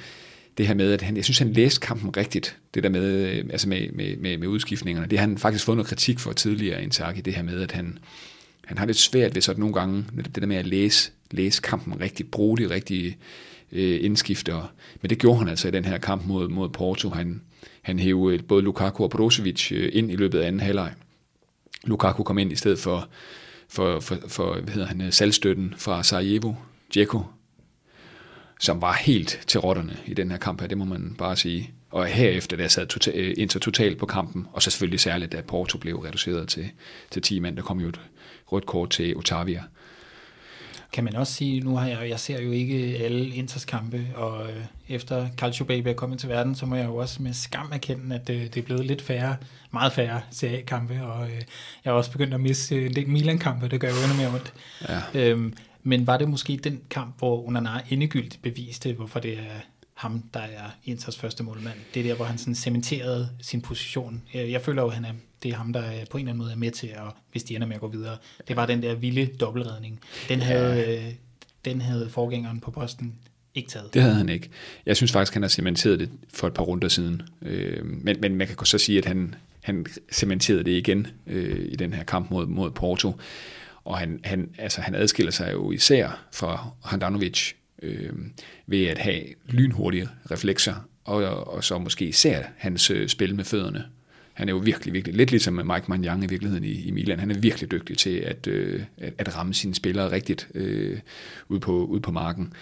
det her med, at han, jeg synes, han læste kampen rigtigt, det der med, øh, altså med, med, med, med udskiftningerne. Det har han faktisk fået noget kritik for tidligere, Inzaghi, det her med, at han, han har lidt svært ved sådan nogle gange, det der med at læse, læse kampen rigtigt, bruge de rigtige øh, indskifter. Men det gjorde han altså i den her kamp mod, mod Porto. Han, han hævde både Lukaku og Brozovic øh, ind i løbet af anden halvleg. Lukaku kom ind i stedet for, for, for, for hvad hedder han, salgstøtten fra Sarajevo. Djeko som var helt til rotterne i den her kamp her, det må man bare sige. Og herefter, der sad total, øh, Inter totalt på kampen, og så selvfølgelig særligt, da Porto blev reduceret til, til 10 mand, der kom jo et rødt kort til Otavia. Kan man også sige, nu har jeg, jeg ser jo ikke alle Inters kampe, og øh, efter Calcio Baby er kommet til verden, så må jeg jo også med skam erkende, at øh, det er blevet lidt færre, meget færre CA-kampe, og øh, jeg har også begyndt at misse en del Milan-kampe, det gør jo endnu mere ondt. Ja. Øhm, men var det måske den kamp, hvor Onana endegyldigt beviste, hvorfor det er ham, der er Inters første målmand. Det er der, hvor han sådan cementerede sin position. Jeg føler jo, at han er, det er ham, der på en eller anden måde er med til, at, hvis de ender med at gå videre. Det var den der vilde dobbeltredning. Den havde, den havde forgængeren på posten ikke taget. Det havde han ikke. Jeg synes faktisk, han har cementeret det for et par runder siden. Øh, men, men man kan så sige, at han, han cementerede det igen øh, i den her kamp mod, mod Porto. Og han, han, altså, han adskiller sig jo især fra Handanovic øh, ved at have lynhurtige reflekser, og, og så måske især hans øh, spil med fødderne. Han er jo virkelig, virkelig, lidt ligesom Mike Manjang i virkeligheden i, i Milan, han er virkelig dygtig til at, øh, at, at ramme sine spillere rigtigt øh, ude, på, ude på marken.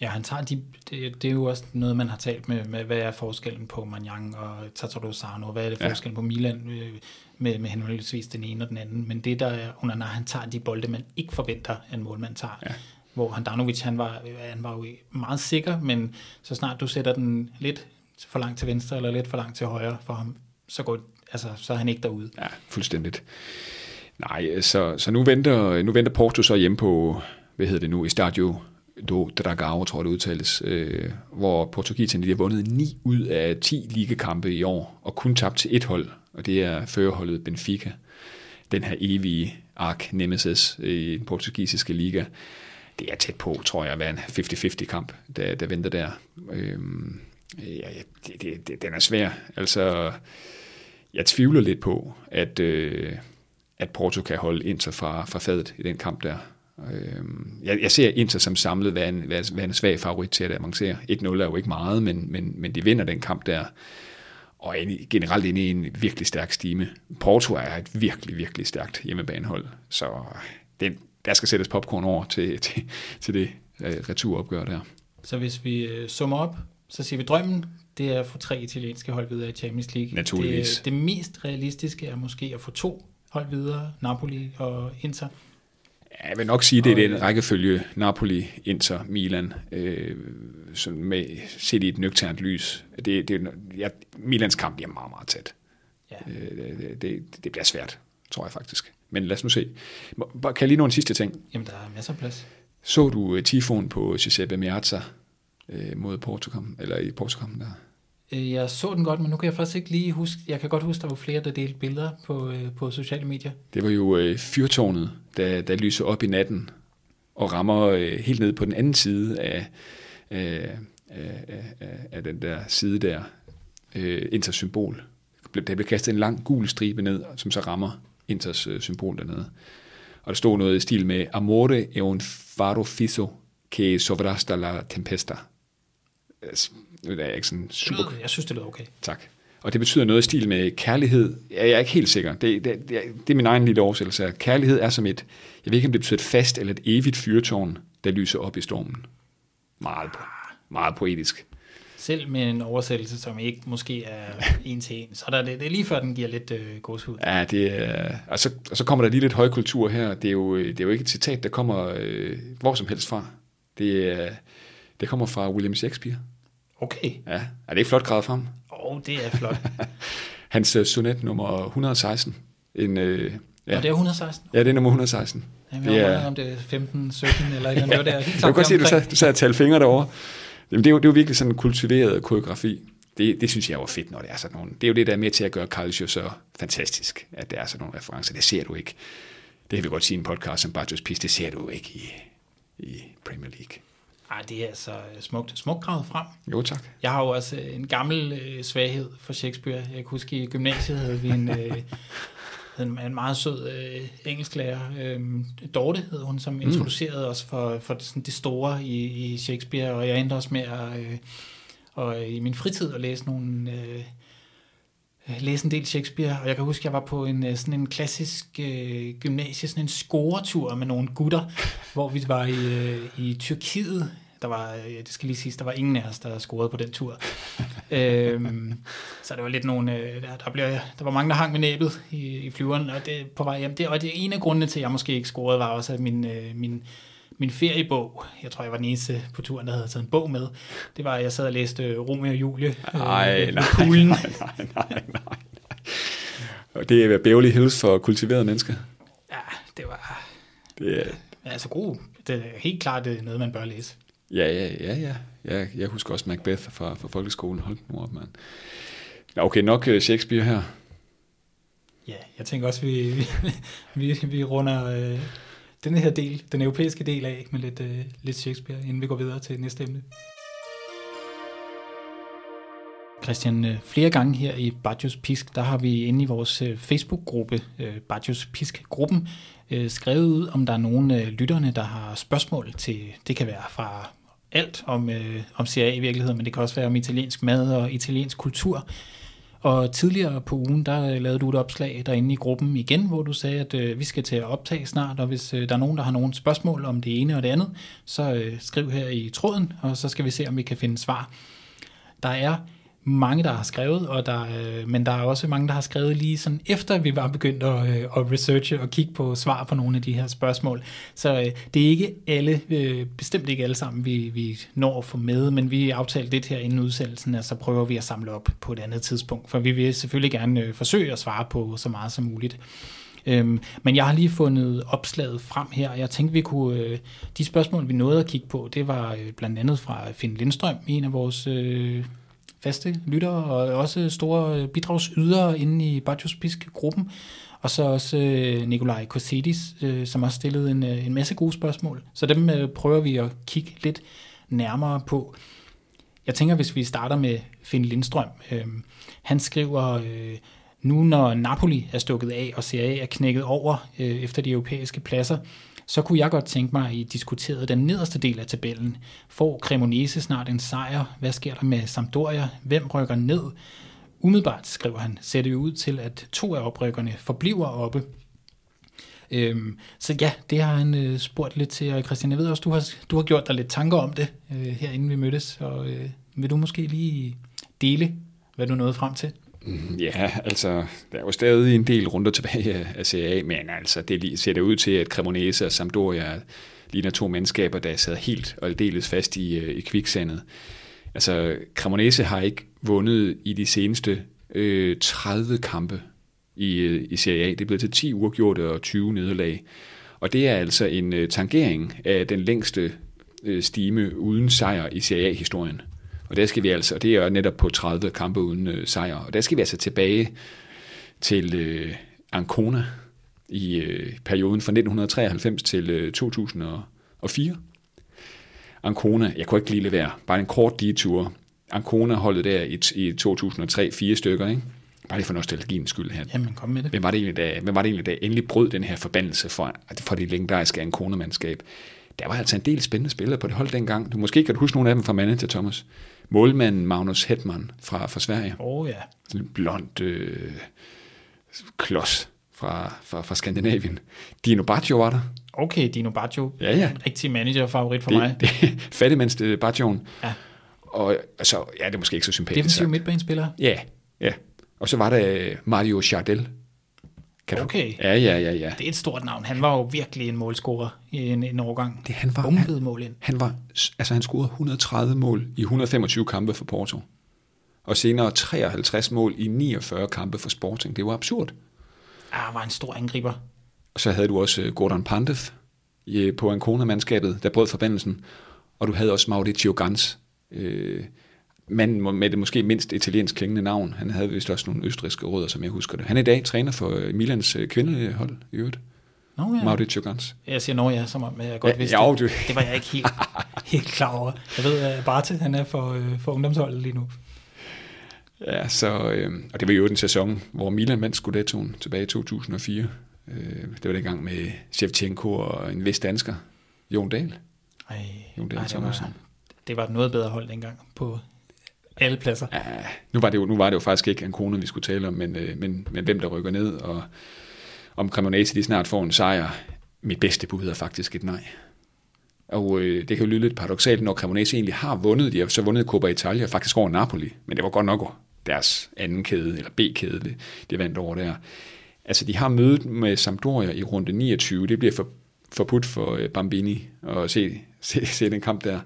Ja, han tager de, det, det er jo også noget, man har talt med, med hvad er forskellen på Manjang og Tataru Sano, hvad er det forskellen ja. på Milan øh, med, med henholdsvis den ene og den anden, men det der er, under når han tager de bolde, man ikke forventer, at en målmand tager, ja. hvor Handanovic, han var, han var jo meget sikker, men så snart du sætter den lidt for langt til venstre, eller lidt for langt til højre for ham, så, går, altså, så er han ikke derude. Ja, fuldstændigt. Nej, så, så nu, venter, nu venter Porto så hjemme på, hvad hedder det nu, i Stadio do Dragao, tror jeg det udtales, øh, hvor portugiserne de har vundet 9 ud af 10 ligekampe i år, og kun tabt til et hold, og det er førerholdet Benfica. Den her evige ark nemesis i den portugisiske liga. Det er tæt på, tror jeg, at være en 50-50 kamp, der, der venter der. Øh, ja, det, det, det, den er svær. Altså, jeg tvivler lidt på, at, øh, at Porto kan holde ind fra, fra fadet i den kamp der. Øh, jeg, jeg ser Inter som samlet være en, være en svag favorit til at avancere. 1-0 er jo ikke meget, men, men, men de vinder den kamp der og er generelt inde i en virkelig stærk stime. Porto er et virkelig, virkelig stærkt hjemmebanehold, så det, der skal sættes popcorn over til, til, til det uh, returopgør der. Så hvis vi uh, summer op, så siger vi drømmen, det er at få tre italienske hold videre i Champions League. Naturligvis. Det, det mest realistiske er måske at få to hold videre, Napoli og Inter. Jeg vil nok sige, det er den rækkefølge Napoli, Inter, Milan, øh, sådan med, set i et nøgternt lys. Det, det, ja, Milans kamp bliver meget, meget tæt. Ja. Øh, det, det, det bliver svært, tror jeg faktisk. Men lad os nu se. Kan jeg lige nå en sidste ting? Jamen, der er masser af plads. Så du uh, tifon på Giuseppe Meazza øh, mod Portugal, eller i Portugal der? Øh, jeg så den godt, men nu kan jeg faktisk ikke lige huske. Jeg kan godt huske, der var flere, der delte billeder på, øh, på sociale medier. Det var jo øh, fyrtårnet, der, der lyser op i natten og rammer øh, helt ned på den anden side af, øh, af, af, af den der side der, øh, Inters symbol. Der blev kastet en lang gul stribe ned, som så rammer Inters øh, symbol dernede. Og der stod noget i stil med Amore e un faro fisso che sovrasta la tempesta nu er jeg ikke sådan super... Det jeg synes, det lyder okay. Tak. Og det betyder noget i stil med kærlighed. Jeg er ikke helt sikker. Det, det, det, det er min egen lille oversættelse. Kærlighed er som et, jeg ved ikke om det betyder et fast eller et evigt fyrtårn, der lyser op i stormen. Meget, meget poetisk. Selv med en oversættelse, som ikke måske er en til en, så er der, det, det er lige før, den giver lidt øh, gåshud. Ja, det er, og, så, og så kommer der lige lidt højkultur her. Det er jo, det er jo ikke et citat, der kommer øh, hvor som helst fra. Det, er, det kommer fra William Shakespeare. Okay. Ja, er det ikke flot gravet frem? Åh, oh, det er flot. Hans uh, sonet nummer 116. En, uh, ja. Og det er 116? Ja, det er nummer 116. Jamen, jeg det er... om det er 15, 17 eller noget der. Jeg kan godt se, at du sad, du sad og talte fingre derovre. Jamen, det, er jo, det er jo virkelig sådan en kultiveret koreografi. Det, det synes jeg var fedt, når det er sådan nogle. Det er jo det, der er med til at gøre Calcio så fantastisk, at det er sådan nogle referencer. Det ser du ikke. Det kan vi godt sige i en podcast som Bartos Pis, det ser du ikke i, i Premier League. Ej, det er altså smukt, smukt gravet frem. Jo, tak. Jeg har jo også en gammel øh, svaghed for Shakespeare. Jeg kan huske, i gymnasiet havde vi en, øh, en, en meget sød øh, engelsklærer. Øh, Dorte hed hun, som mm. introducerede os for, for sådan det store i, i Shakespeare, og jeg endte også med at, øh, og i min fritid at læse nogle... Øh, læse en del Shakespeare, og jeg kan huske, at jeg var på en øh, sådan en klassisk øh, gymnasie, sådan en scoretur med nogle gutter, hvor vi var i, øh, i Tyrkiet. Der var, øh, det skal lige siges, der var ingen af os, der scorede på den tur. øhm, så det var lidt nogle, øh, der, der, blev, der var mange, der hang med næbet i, i flyveren, og det på vej hjem. Det, og det er en af grundene til, at jeg måske ikke scorede, var også, at min, øh, min min feriebog, jeg tror, jeg var den eneste på turen, der havde taget en bog med, det var, at jeg sad og læste Romeo og Julie øh, nej, nej, nej, nej, nej, nej. Og det er Beverly Hills for kultiverede mennesker. Ja, det var... Det er... Altså god. Det er helt klart det er noget, man bør læse. Ja, ja, ja, ja. Jeg, jeg husker også Macbeth fra, fra folkeskolen. Hold nu op, mand. Ja, okay, nok øh, Shakespeare her. Ja, jeg tænker også, vi, vi, vi, vi runder... Øh, den her del, den europæiske del af med lidt, øh, lidt Shakespeare, inden vi går videre til næste emne. Christian, øh, flere gange her i Bajos Pisk, der har vi inde i vores øh, Facebook-gruppe, øh, Bajos Pisk-gruppen, skrevet ud, om der er nogle lytterne, der har spørgsmål til, det kan være fra alt om, om CIA i virkeligheden, men det kan også være om italiensk mad og italiensk kultur. Og tidligere på ugen, der øh, lavede du et opslag derinde i gruppen igen, hvor du sagde, at øh, vi skal til at optage snart, og hvis øh, der er nogen, der har nogle spørgsmål om det ene og det andet, så øh, skriv her i tråden, og så skal vi se, om vi kan finde svar. Der er mange, der har skrevet, og der, øh, men der er også mange, der har skrevet lige sådan efter vi var begyndt at, øh, at researche og kigge på svar på nogle af de her spørgsmål. Så øh, det er ikke alle, øh, bestemt ikke alle sammen, vi, vi når at få med, men vi aftalte lidt her inden udsendelsen, og så prøver vi at samle op på et andet tidspunkt, for vi vil selvfølgelig gerne øh, forsøge at svare på så meget som muligt. Øhm, men jeg har lige fundet opslaget frem her, og jeg tænkte, vi kunne, øh, de spørgsmål, vi nåede at kigge på, det var øh, blandt andet fra Finn Lindstrøm, en af vores øh, faste lyttere og også store øh, bidragsydere inde i Bajos gruppen og så også øh, Nikolaj Kosedis, øh, som har stillet en, øh, en masse gode spørgsmål. Så dem øh, prøver vi at kigge lidt nærmere på. Jeg tænker, hvis vi starter med Finn Lindstrøm. Øhm, han skriver, nu når Napoli er stukket af, og Serie A er knækket over efter de europæiske pladser, så kunne jeg godt tænke mig, at I diskuterede den nederste del af tabellen. Får Cremonese snart en sejr? Hvad sker der med Sampdoria? Hvem rykker ned? Umiddelbart, skriver han, ser det jo ud til, at to af oprykkerne forbliver oppe. Øhm, så ja, det har han øh, spurgt lidt til, og Christian, jeg ved også, du har, du har gjort dig lidt tanker om det, øh, herinde vi mødtes, og øh, vil du måske lige dele, hvad du nåede frem til? Mm-hmm. Ja, altså, der er jo stadig en del runder tilbage af CA, men altså, det ser det ud til, at Cremonese og Sampdoria ligner to mandskaber, der sad helt og aldeles fast i, øh, i kviksandet. Altså, Cremonese har ikke vundet i de seneste øh, 30 kampe i, øh, i Serie A. Det er blevet til 10 uafgjorte og 20 nederlag. Og det er altså en øh, tangering af den længste øh, stime uden sejr i Serie A-historien. Og der skal vi altså, og det er netop på 30 kampe uden øh, sejr, og der skal vi altså tilbage til øh, Ancona i øh, perioden fra 1993 til øh, 2004. Ancona, jeg kunne ikke lige levere, bare en kort detur. Ancona holdet der i, i 2003 fire stykker, ikke? Bare lige for nostalgiens skyld her. Jamen, kom med det. Hvem var det egentlig, der, hvem var det egentlig, der endelig brød den her forbandelse for, for det legendariske Ancona-mandskab? Der var altså en del spændende spillere på det hold dengang. Du måske kan du huske nogle af dem fra manager, Thomas målmanden Magnus Hetman fra, fra Sverige. Åh oh, ja. Sådan en blond øh, klods fra, fra, fra Skandinavien. Dino Baggio var der. Okay, Dino Baggio. Ja, ja. En rigtig manager-favorit for det, mig. Det, fattigmandste øh, Baggioen. Ja. Og altså, ja, det er måske ikke så sympatisk Defensiv midtbanespiller. Ja, ja. Og så var der øh, Mario Chardel, kan okay. Ja, ja, ja, ja. Det er et stort navn. Han var jo virkelig en målscorer i en, en årgang. Det, han var, Bumpede mål ind. Han, var, altså han scorede 130 mål i 125 kampe for Porto. Og senere 53 mål i 49 kampe for Sporting. Det var absurd. Ja, var en stor angriber. Og så havde du også øh, Gordon Pandev på Ancona-mandskabet, der brød forbandelsen. Og du havde også Mauricio Gans, øh, manden med det måske mindst italiensk klingende navn. Han havde vist også nogle østriske rødder, som jeg husker det. Han er i dag træner for øh, Milans øh, kvindehold i øvrigt. Nå, ja. Mauricio Gans. Jeg siger nå ja, som om jeg godt ja, vidste ja, det. Du... Det var jeg ikke helt, helt klar over. Jeg ved, at Barte han er for, øh, for ungdomsholdet lige nu. Ja, så, øh, og det var jo den sæson, hvor Milan vandt Scudettoen tilbage i 2004. Øh, det var dengang med Shevchenko og en vis dansker, Jon Dahl. Ej, Jon Dahl ej, det, var, det var et noget bedre hold dengang på alle pladser. Ja, nu var det jo, nu var det jo faktisk ikke en vi skulle tale om, men, øh, men, men hvem der rykker ned, og om Cremonese de snart får en sejr. Mit bedste bud er faktisk et nej. Og øh, det kan jo lyde lidt paradoxalt, når Cremonese egentlig har vundet, de har så vundet Coppa Italia, faktisk over Napoli, men det var godt nok deres anden kæde, eller B-kæde, det, de vandt over der. Altså, de har mødet med Sampdoria i runde 29, det bliver for, forbudt for øh, Bambini at se, se, se den kamp der.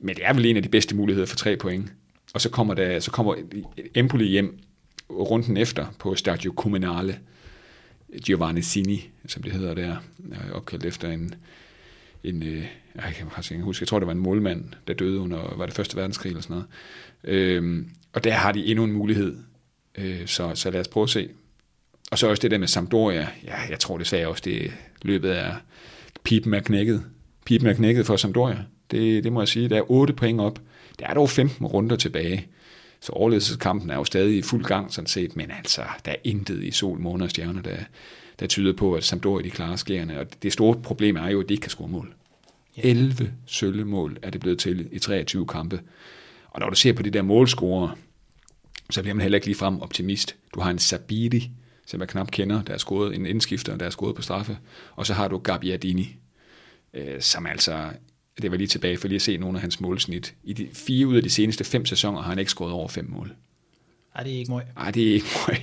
Men det er vel en af de bedste muligheder for tre point og så kommer, der, så kommer Empoli hjem runden efter på Stadio Comunale, Giovanni Sini, som det hedder der, opkaldt efter en, en øh, jeg kan faktisk ikke huske, jeg tror det var en målmand, der døde under, var det første verdenskrig eller sådan noget. Øhm, og der har de endnu en mulighed, øh, så, så lad os prøve at se. Og så også det der med Sampdoria, ja, jeg tror desværre også, det løbet er pipen er knækket. Pipen er knækket for Sampdoria. Det, det må jeg sige. Der er 8 point op. Der er dog 15 runder tilbage. Så overlevelseskampen er jo stadig i fuld gang, sådan set. Men altså, der er intet i sol, måne og stjerner, der, der tyder på, at Sampdoria de klarer skærende. Og det store problem er jo, at de ikke kan score mål. 11 søllemål er det blevet til i 23 kampe. Og når du ser på de der målscorer, så bliver man heller ikke lige frem optimist. Du har en Sabiri, som jeg knap kender, der er scoret en indskifter, der er scoret på straffe. Og så har du Gabbiadini, øh, som altså, det var lige tilbage for lige at se nogle af hans målsnit. I de fire ud af de seneste fem sæsoner har han ikke scoret over fem mål. Ej, det er ikke møg. Nej, det er ikke møg.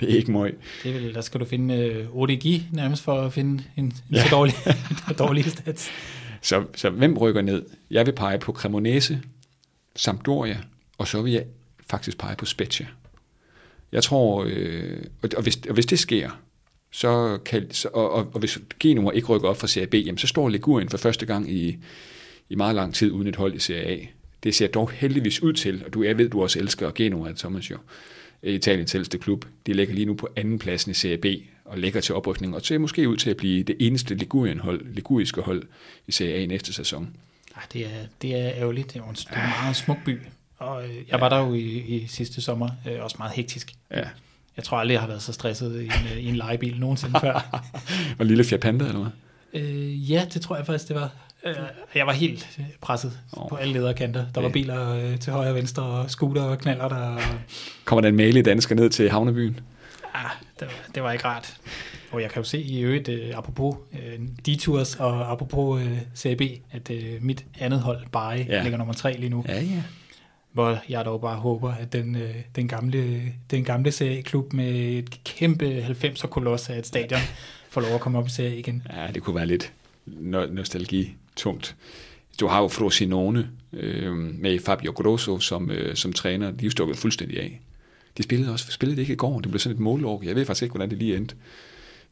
Det er ikke møg. Det er vel, der skal du finde uh, ODG nærmest for at finde en, en ja. så dårlig, dårlig stats. Så, så hvem rykker ned? Jeg vil pege på Cremonese, Sampdoria, og så vil jeg faktisk pege på Spezia. Jeg tror, øh, og, og, hvis, og hvis det sker, så kan, så, og, og, og hvis Genua ikke rykker op fra Serie B, jamen, så står Ligurien for første gang i, i meget lang tid uden et hold i Serie A. Det ser dog heldigvis ud til, og du, jeg ved, du også elsker Genua, Thomas jo, Italiens ældste klub. De ligger lige nu på anden pladsen i Serie B og ligger til oprykning, og ser måske ud til at blive det eneste Ligurien-hold, liguriske hold i Serie A næste sæson. Ej, det, er, det er ærgerligt. Det er en, det er en meget smuk by. Og øh, jeg var der jo i, i sidste sommer, øh, også meget hektisk. Ja. Jeg tror aldrig, jeg har været så stresset i en, øh, i en legebil nogensinde før. Og lille Fiat Panda, eller hvad? Øh, ja, det tror jeg faktisk, det var. Øh, jeg var helt presset oh. på alle lederkanter. Der var biler øh, til højre og venstre, og scooter og knaller der. Kommer der en mail i dansker ned til havnebyen? Ja, det var, det var ikke rart. Og jeg kan jo se i øvrigt, uh, apropos uh, detours og apropos uh, CAB, at uh, mit andet hold, Bari, ja. ligger nummer tre lige nu. Ja, ja. Hvor jeg dog bare håber, at den, uh, den gamle, den gamle CA-klub med et kæmpe 90'er-koloss af et stadion får lov at komme op i CA igen. Ja, det kunne være lidt no- nostalgi tungt. Du har jo Frosinone øh, med Fabio Grosso som, øh, som træner. De er stukket fuldstændig af. De spillede også spillede det ikke i går. Det blev sådan et målår. Jeg ved faktisk ikke, hvordan det lige endte.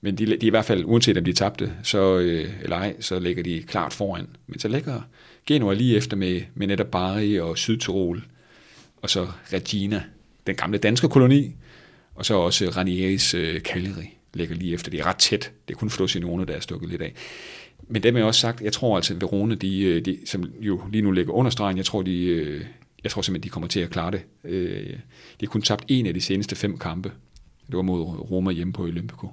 Men de, de i hvert fald, uanset om de tabte, så, øh, eller ej, så ligger de klart foran. Men så ligger Genua lige efter med, med netop Bari og Sydtirol, og så Regina, den gamle danske koloni, og så også Ranieris øh, Cagliari ligger lige efter. Det er ret tæt. Det er kun Frosinone, der er stukket lidt af. Men det med også sagt, jeg tror altså, at Verona, de, øh, de, som jo lige nu ligger under stregen, jeg tror, de, øh, jeg tror simpelthen, de kommer til at klare det. De har kun tabt en af de seneste fem kampe. Det var mod Roma hjemme på Olympico.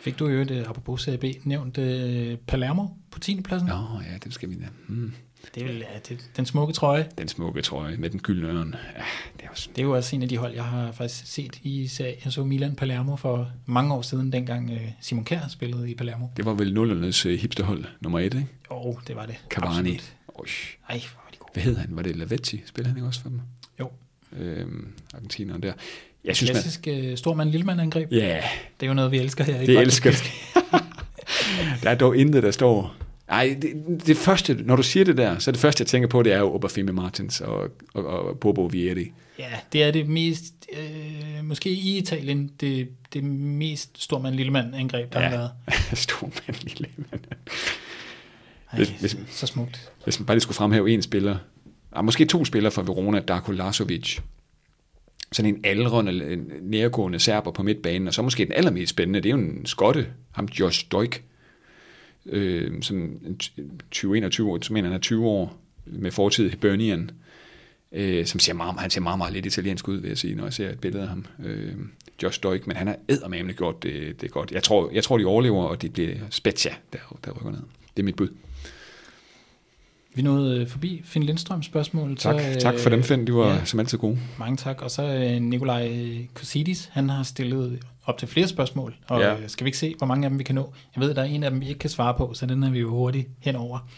Fik du jo det, apropos CAB, nævnt uh, Palermo på 10. pladsen? Nå, ja, det skal vi da. Mm. Det er vel ja, det, den smukke trøje. Den smukke trøje med den gyldne ørn. Ja, det, er også... det er jo også en af de hold, jeg har faktisk set i serie. Jeg så Milan Palermo for mange år siden, dengang uh, Simon Kjær spillede i Palermo. Det var vel nullernes uh, hipsterhold nummer et, ikke? Jo, oh, det var det. Cavani. Ej, hvor var de gode. Hvad hed han? Var det Lavetti? Spillede han ikke også for dem? Jo. Øhm, Argentineren der. Jeg synes, Klassisk man... stormand-lillemand-angreb. Ja. Yeah. Det er jo noget, vi elsker her. Det i elsker Der er dog intet, der står... Nej, det, det, første, når du siger det der, så det første, jeg tænker på, det er jo Oberfimi Martins og, og, og Bobo Vieri. Ja, det er det mest, øh, måske i Italien, det, det mest stormand-lillemand-angreb, der ja. har været. stormand-lillemand. Hvis, hvis, så smukt. Hvis man bare lige skulle fremhæve en spiller, ah, måske to spillere fra Verona, Darko Lasovic, sådan en aldrende, nærgående serber på midtbanen, og så måske den allermest spændende, det er jo en skotte, ham Josh Doik, øh, som 20-21 år, som mener han er 20 år, med fortid i Hibernian, øh, som ser meget, han ser meget, meget lidt italiensk ud, vil jeg sige, når jeg ser et billede af ham. Øh, Josh Doik, men han har eddermamligt gjort det, det godt. Jeg tror, jeg tror, de overlever, og de bliver Spezia, der, der rykker ned. Det er mit bud. Vi nåede øh, forbi Finn Lindstrøms spørgsmål. Tak, så, tak for dem, Finn. Du var ja, som altid gode. Mange tak. Og så øh, Nikolaj Kosidis, han har stillet op til flere spørgsmål. Og ja. skal vi ikke se, hvor mange af dem vi kan nå? Jeg ved, at der er en af dem, vi ikke kan svare på, så den er vi jo hurtigt henover.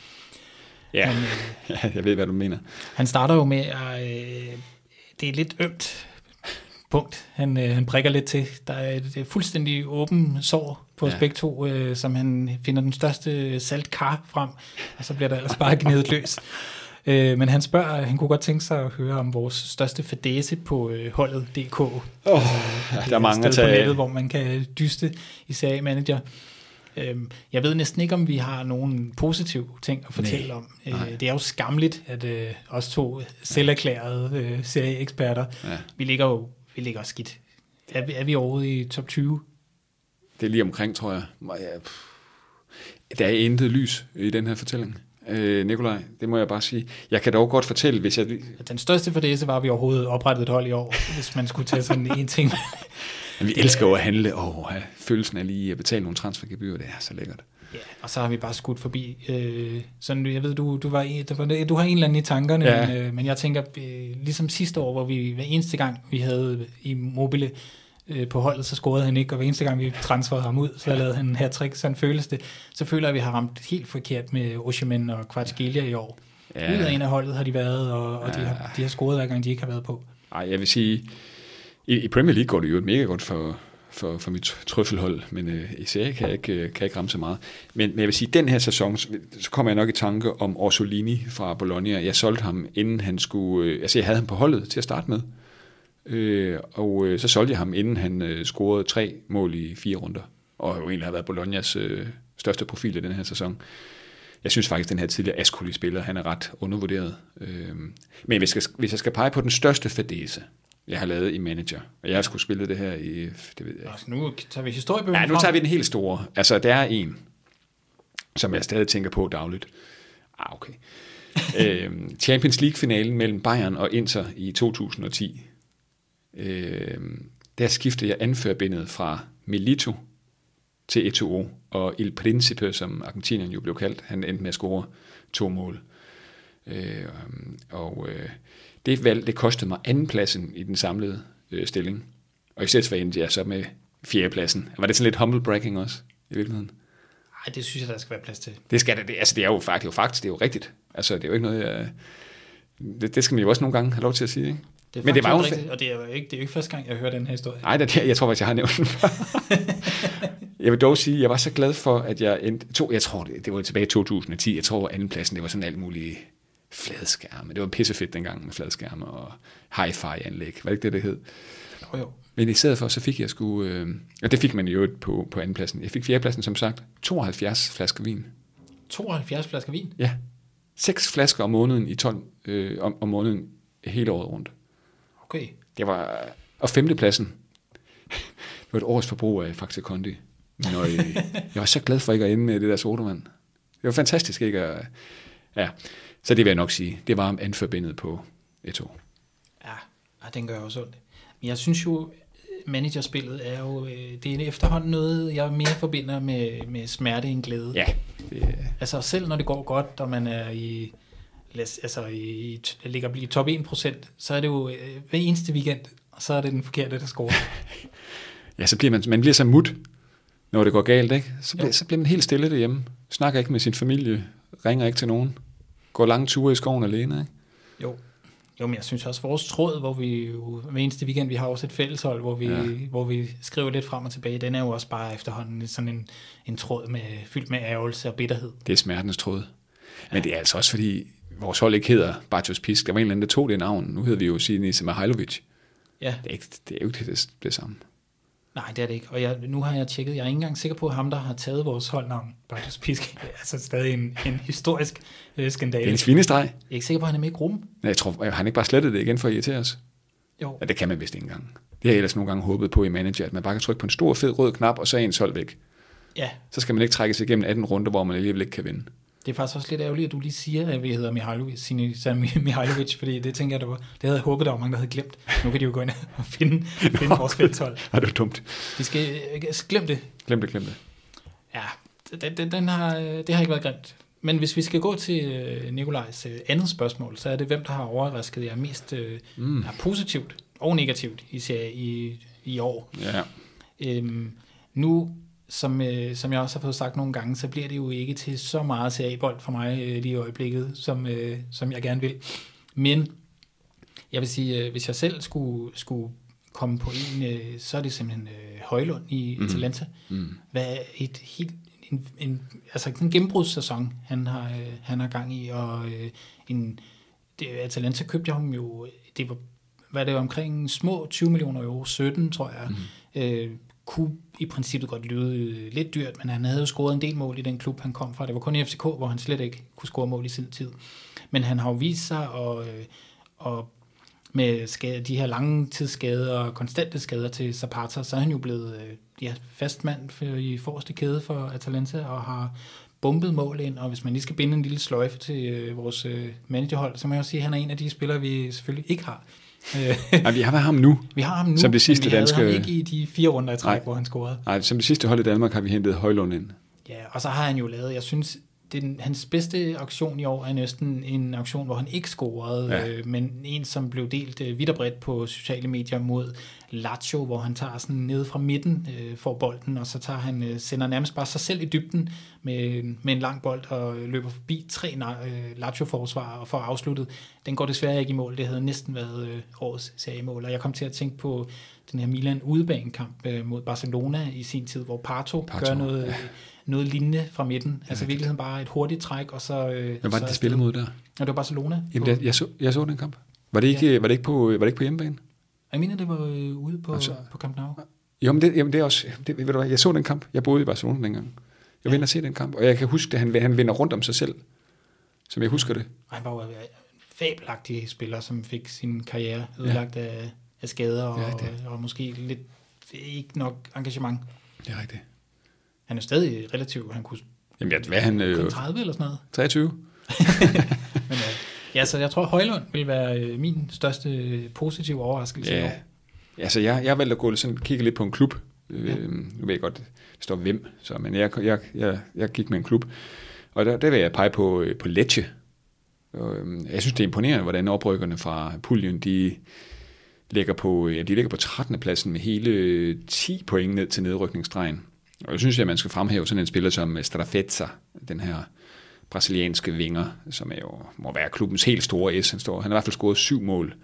Ja, han, øh, jeg ved, hvad du mener. Han starter jo med, at øh, det er lidt ømt punkt, han, øh, han prikker lidt til. Der er et, et fuldstændig åben sår på ja. begge to, øh, som han finder den største saltkar frem, og så bliver der ellers bare gnedet løs. Øh, men han spørger, han kunne godt tænke sig at høre om vores største fadese på øh, holdet.dk. Oh, altså, der er mange at tage på nettet, hvor man kan dyste i serie manager. Øh, jeg ved næsten ikke, om vi har nogen positive ting at fortælle Nej. om. Øh, det er jo skamligt, at øh, os to selverklærede øh, serieeksperter, ja. vi ligger jo vi ligger skidt. Er vi, er vi overhovedet i top 20? Det er lige omkring, tror jeg. Der er intet lys i den her fortælling. Øh, Nikolaj, det må jeg bare sige. Jeg kan dog godt fortælle, hvis jeg... Den største fordelse var, at vi overhovedet oprettede et hold i år, hvis man skulle tage sådan en ting. Men vi elsker jo at handle og have følelsen af lige at betale nogle transfergebyrer. Det er så lækkert. Ja, og så har vi bare skudt forbi. Øh, sådan, jeg ved, du, du, var, du, var, du har en eller anden i tankerne, ja. men, øh, men jeg tænker, øh, ligesom sidste år, hvor vi hver eneste gang, vi havde i mobile øh, på holdet, så scorede han ikke, og hver eneste gang, vi transferede ham ud, så lavede han en her trick, sådan føles det. Så føler jeg, at vi har ramt helt forkert med Oshimen og Kvartskilja i år. Ja. Ud af en af holdet har de været, og, og ja. de, har, de har scoret hver gang, de ikke har været på. Nej, jeg vil sige, i, i Premier League går det jo mega godt for, for, for mit trøffelhold, men øh, i serie kan jeg, ikke, kan jeg ikke ramme så meget. Men, men jeg vil sige, den her sæson, så kommer jeg nok i tanke om Orsolini fra Bologna. Jeg solgte ham, inden han skulle... Øh, altså, jeg havde ham på holdet til at starte med. Øh, og øh, så solgte jeg ham, inden han øh, scorede tre mål i fire runder. Og jo egentlig har været Bolognas øh, største profil i den her sæson. Jeg synes faktisk, at den her tidligere Ascoli-spiller, han er ret undervurderet. Øh, men hvis jeg, skal, hvis jeg skal pege på den største fadese, jeg har lavet i Manager. Og jeg har skulle spille det her i... Det ved jeg altså, nu tager vi historiebøgen Ja, nu tager vi den helt store. Altså, der er en, som jeg stadig tænker på dagligt. Ah, okay. øhm, Champions League-finalen mellem Bayern og Inter i 2010. Øhm, der skiftede jeg anførbindet fra Milito til Eto'o, og Il Principe, som Argentinien jo blev kaldt, han endte med at score to mål. Øh, og øh, det valg, det kostede mig andenpladsen i den samlede øh, stilling. Og i stedet for endte jeg så med fjerdepladsen. Var det sådan lidt humble bragging også, i virkeligheden? Nej, det synes jeg, der skal være plads til. Det skal det. Altså, det er jo faktisk, det er jo, faktisk, det er jo rigtigt. Altså, det er jo ikke noget, jeg, det, det skal man jo også nogle gange have lov til at sige, ikke? Det er Men det var jo rigtigt, og det er jo ikke, det er jo ikke første gang, jeg hører den her historie. Nej, det, jeg tror faktisk, jeg har nævnt den Jeg vil dog sige, jeg var så glad for, at jeg endte, to, jeg tror, det, det var tilbage i 2010, jeg tror, andenpladsen, det var sådan alt muligt fladskærme. Det var pissefedt dengang med fladskærme og hi-fi-anlæg. Var det ikke det, det hed? Jo, jo. Men i stedet for, så fik jeg sgu... Øh, og det fik man jo på, på andenpladsen. Jeg fik fjerdepladsen, som sagt, 72 flasker vin. 72 flasker vin? Ja. 6 flasker om måneden i 12, øh, om, om måneden hele året rundt. Okay. Det var... Og femtepladsen, det var et års forbrug af Faxe Kondi. Men øh, jeg var så glad for ikke at ende med det der sodavand. Det var fantastisk ikke at... Ja, så det vil jeg nok sige. Det var anforbindet på et år. Ja, den gør også ondt. Men jeg synes jo, managerspillet er jo, øh, det er efterhånden noget, jeg mere forbinder med, med smerte end glæde. Ja. Det... Altså selv når det går godt, og man er i, altså i, ligger i top 1%, så er det jo øh, hver eneste weekend, og så er det den forkerte, der scorer. ja, så bliver man, man bliver så mut, når det går galt, ikke? Så, bliver, så bliver man helt stille derhjemme. Snakker ikke med sin familie, ringer ikke til nogen går lange ture i skoven alene, ikke? Jo. Jo, men jeg synes også, vores tråd, hvor vi jo hver eneste weekend, vi har også et fælleshold, hvor vi, ja. hvor vi skriver lidt frem og tilbage, den er jo også bare efterhånden sådan en, en tråd med, fyldt med ærgelse og bitterhed. Det er smertens tråd. Men ja. det er altså også fordi, vores hold ikke hedder Bartos Pisk. Der var en eller anden, der tog det navn. Nu hedder vi jo Sinise Mihailovic. Ja. Det er, ikke, det er jo ikke det, det samme. Nej, det er det ikke. Og jeg, nu har jeg tjekket, jeg er ikke engang sikker på, at ham, der har taget vores holdnavn, Bartos Pisk, er altså stadig en, en historisk øh, skandale. Det er en svinestreg. Jeg er ikke sikker på, at han er med i gruppen. Nej, jeg tror, han ikke bare slettet det igen for at irritere os. Jo. Ja, det kan man vist ikke engang. Det har jeg ellers nogle gange håbet på i manager, at man bare kan trykke på en stor fed rød knap, og så er ens hold væk. Ja. Så skal man ikke trække sig igennem 18 runder, hvor man alligevel ikke kan vinde. Det er faktisk også lidt ærgerligt, at du lige siger, at vi hedder Mihailovic, Mihailovic fordi det tænker jeg, det, var, det havde jeg håbet, der var mange, der havde glemt. Nu kan de jo gå ind og finde, finde Nå, vores fælleshold. Er det dumt? De skal, glem det. Glem det, glem det. Ja, den, den, den har, det har ikke været grimt. Men hvis vi skal gå til øh, Nikolajs øh, andet spørgsmål, så er det, hvem der har overrasket jer mest mm. er positivt og negativt i, i, i år. Ja. Øhm, nu som, øh, som jeg også har fået sagt nogle gange, så bliver det jo ikke til så meget CA-bold for mig øh, lige i øjeblikket, som, øh, som jeg gerne vil. Men jeg vil sige, øh, hvis jeg selv skulle, skulle komme på en, øh, så er det simpelthen øh, Højlund i mm. Atalanta. Mm. Hvad et helt en, en, altså en gennembrudssæson, han har, øh, han har gang i, og øh, en, det, Atalanta købte jeg ham jo, det var, hvad det var omkring små 20 millioner euro, 17 tror jeg, mm. øh, kunne i princippet godt lyde øh, lidt dyrt, men han havde jo scoret en del mål i den klub, han kom fra. Det var kun i FCK, hvor han slet ikke kunne score mål i sin tid. Men han har jo vist sig og, og øh, med skade, de her lange tidsskader og konstante skader til Zapata, så er han jo blevet øh, ja, fastmand for, i forreste kæde for Atalanta og har bumpet mål ind, og hvis man lige skal binde en lille sløjfe til øh, vores øh, managerhold, så må jeg også sige, at han er en af de spillere, vi selvfølgelig ikke har. Nej, vi har ham nu. Vi har ham nu, som det sidste men vi danske... havde ham ikke i de fire runder i træk, Nej. hvor han scorede. Nej, som det sidste hold i Danmark har vi hentet Højlund ind. Ja, og så har han jo lavet, jeg synes, den, hans bedste aktion i år er næsten en aktion, hvor han ikke scorede, Ja. øh, men en, som blev delt øh, vidt og bredt på sociale medier mod Lazio, hvor han tager sådan nede fra midten, øh, får bolden, og så tager han, øh, sender nærmest bare sig selv i dybden med, med en lang bold og løber forbi tre øh, Lazio-forsvar og får afsluttet. Den går desværre ikke i mål. Det havde næsten været øh, årets seriemål, og jeg kom til at tænke på den her Milan udebanekamp øh, mod Barcelona i sin tid, hvor Parto, Parto, Parto gør noget, ja. Noget lignende fra midten. Altså i virkeligheden bare et hurtigt træk, og så... Øh, Hvem var det, de spillede mod der? Og det var Barcelona. Jamen, det, jeg, så, jeg så den kamp. Var det ikke, var det ikke, på, var det ikke på hjemmebane? jeg mener, det var øh, ude på, Altså- på Camp Nou. Jo, men det, jamen det er også... Det, ved du hvad, jeg så den kamp. Jeg boede i Barcelona dengang. Jeg inde og se den kamp, og jeg kan huske, at han, han vender rundt om sig selv, som jeg husker det. Og han var jo en fabelagtig spiller, som fik sin karriere ødelagt ja. af, af skader og, Ja, ja, og, og måske lidt ikke nok engagement. Det er rigtigt. Han er stadig relativt, han kunne Jamen, jeg, hvad han? Øh, 30 eller sådan noget. 23? Men, øh, ja, så jeg tror, Højlund vil være øh, min største øh, positive overraskelse i Ja. år. Altså, jeg, jeg valgte at gå sådan, kigge lidt på en klub. Øh, Ja. Nu ved jeg godt, det står hvem, så, men jeg, jeg, jeg, jeg gik med en klub. Og der, der vil jeg pege på, øh, på Lecce. Øhm, jeg synes, det er imponerende, hvordan oprykkerne fra puljen, de ligger på, ja, de ligger på 13. pladsen med hele 10 point ned til nedrykningsstregen. Og jeg synes, at man skal fremhæve sådan en spiller som Strafezza, den her brasilianske vinger, som er jo, må være klubbens helt store S. Han, står, han har i hvert fald scoret syv mål.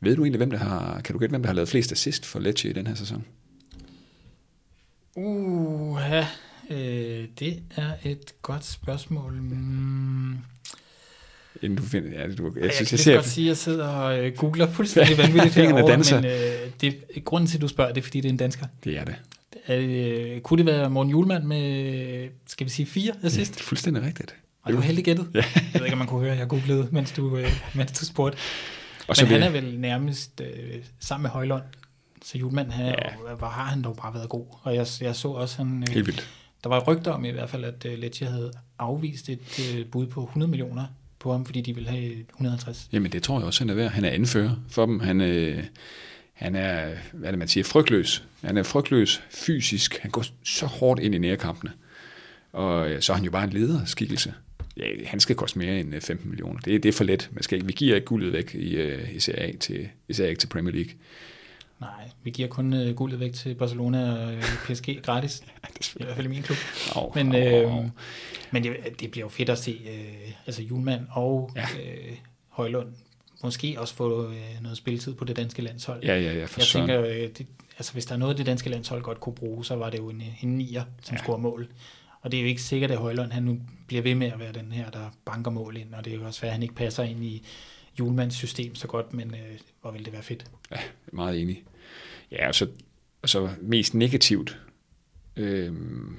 Ved du egentlig, hvem der har, kan du gætte, hvem der har lavet flest assist for Lecce i den her sæson? Uh, ja, øh, det er et godt spørgsmål. Mm, Inden du finder, ja, du, jeg, jeg, synes, jeg jeg kan ser, godt sige, at jeg sidder og øh, googler fuldstændig vanvittigt herovre, danser. men øh, det, grunden til, at du spørger, det er, fordi det er en dansker. det er det. Er, det, øh, kunne det være Morten Julemand med, skal vi sige, fire assist? Det er fuldstændig rigtigt. Og det var heldig gættet. Ja. Jeg ved ikke, om man kunne høre, jeg googlede, mens du, øh, mens du spurgte. Og så Men han er vel nærmest øh, sammen med Højlund. Så Julemand, han, Ja. ja. hvor har han dog bare været god. Og jeg, jeg så også, han, øh, helt vildt. der var rygter om i hvert fald, at øh, Lecce havde afvist et øh, bud på 100 millioner på ham, fordi de ville have 150. Jamen, det tror jeg også, han er værd. Han er anfører for dem. Han, øh, han er, hvad er det, man siger, frygtløs. Han er frygtløs fysisk. Han går så hårdt ind i nærkampene. Og øh, så er han jo bare en lederskikkelse. Ja, han skal koste mere end øh, 15 millioner. Det, det er for let. Man skal ikke, vi giver ikke guldet væk i, øh, i Serie A til, især ikke til Premier League. Nej, vi giver kun øh, guldet væk til Barcelona og øh, PSG gratis. I hvert fald i min klub. Au, Men, øh, au. men det, det bliver jo fedt at se øh, altså Julemand og ja. øh, Højlund måske også få øh, noget spilletid på det danske landshold. Ja, ja, ja, for Jeg søren. tænker, øh, det, altså hvis der er noget, det danske landshold godt kunne bruge, så var det jo en, en nier, som Ja. scorer mål. Og det er jo ikke sikkert, at Højlund han nu bliver ved med at være den her, der banker mål ind, og det er jo også svært, at han ikke passer ind i Julemands system så godt, men øh, hvor ville det være fedt. Ja, meget enig. Ja, og så, og så mest negativt, øhm,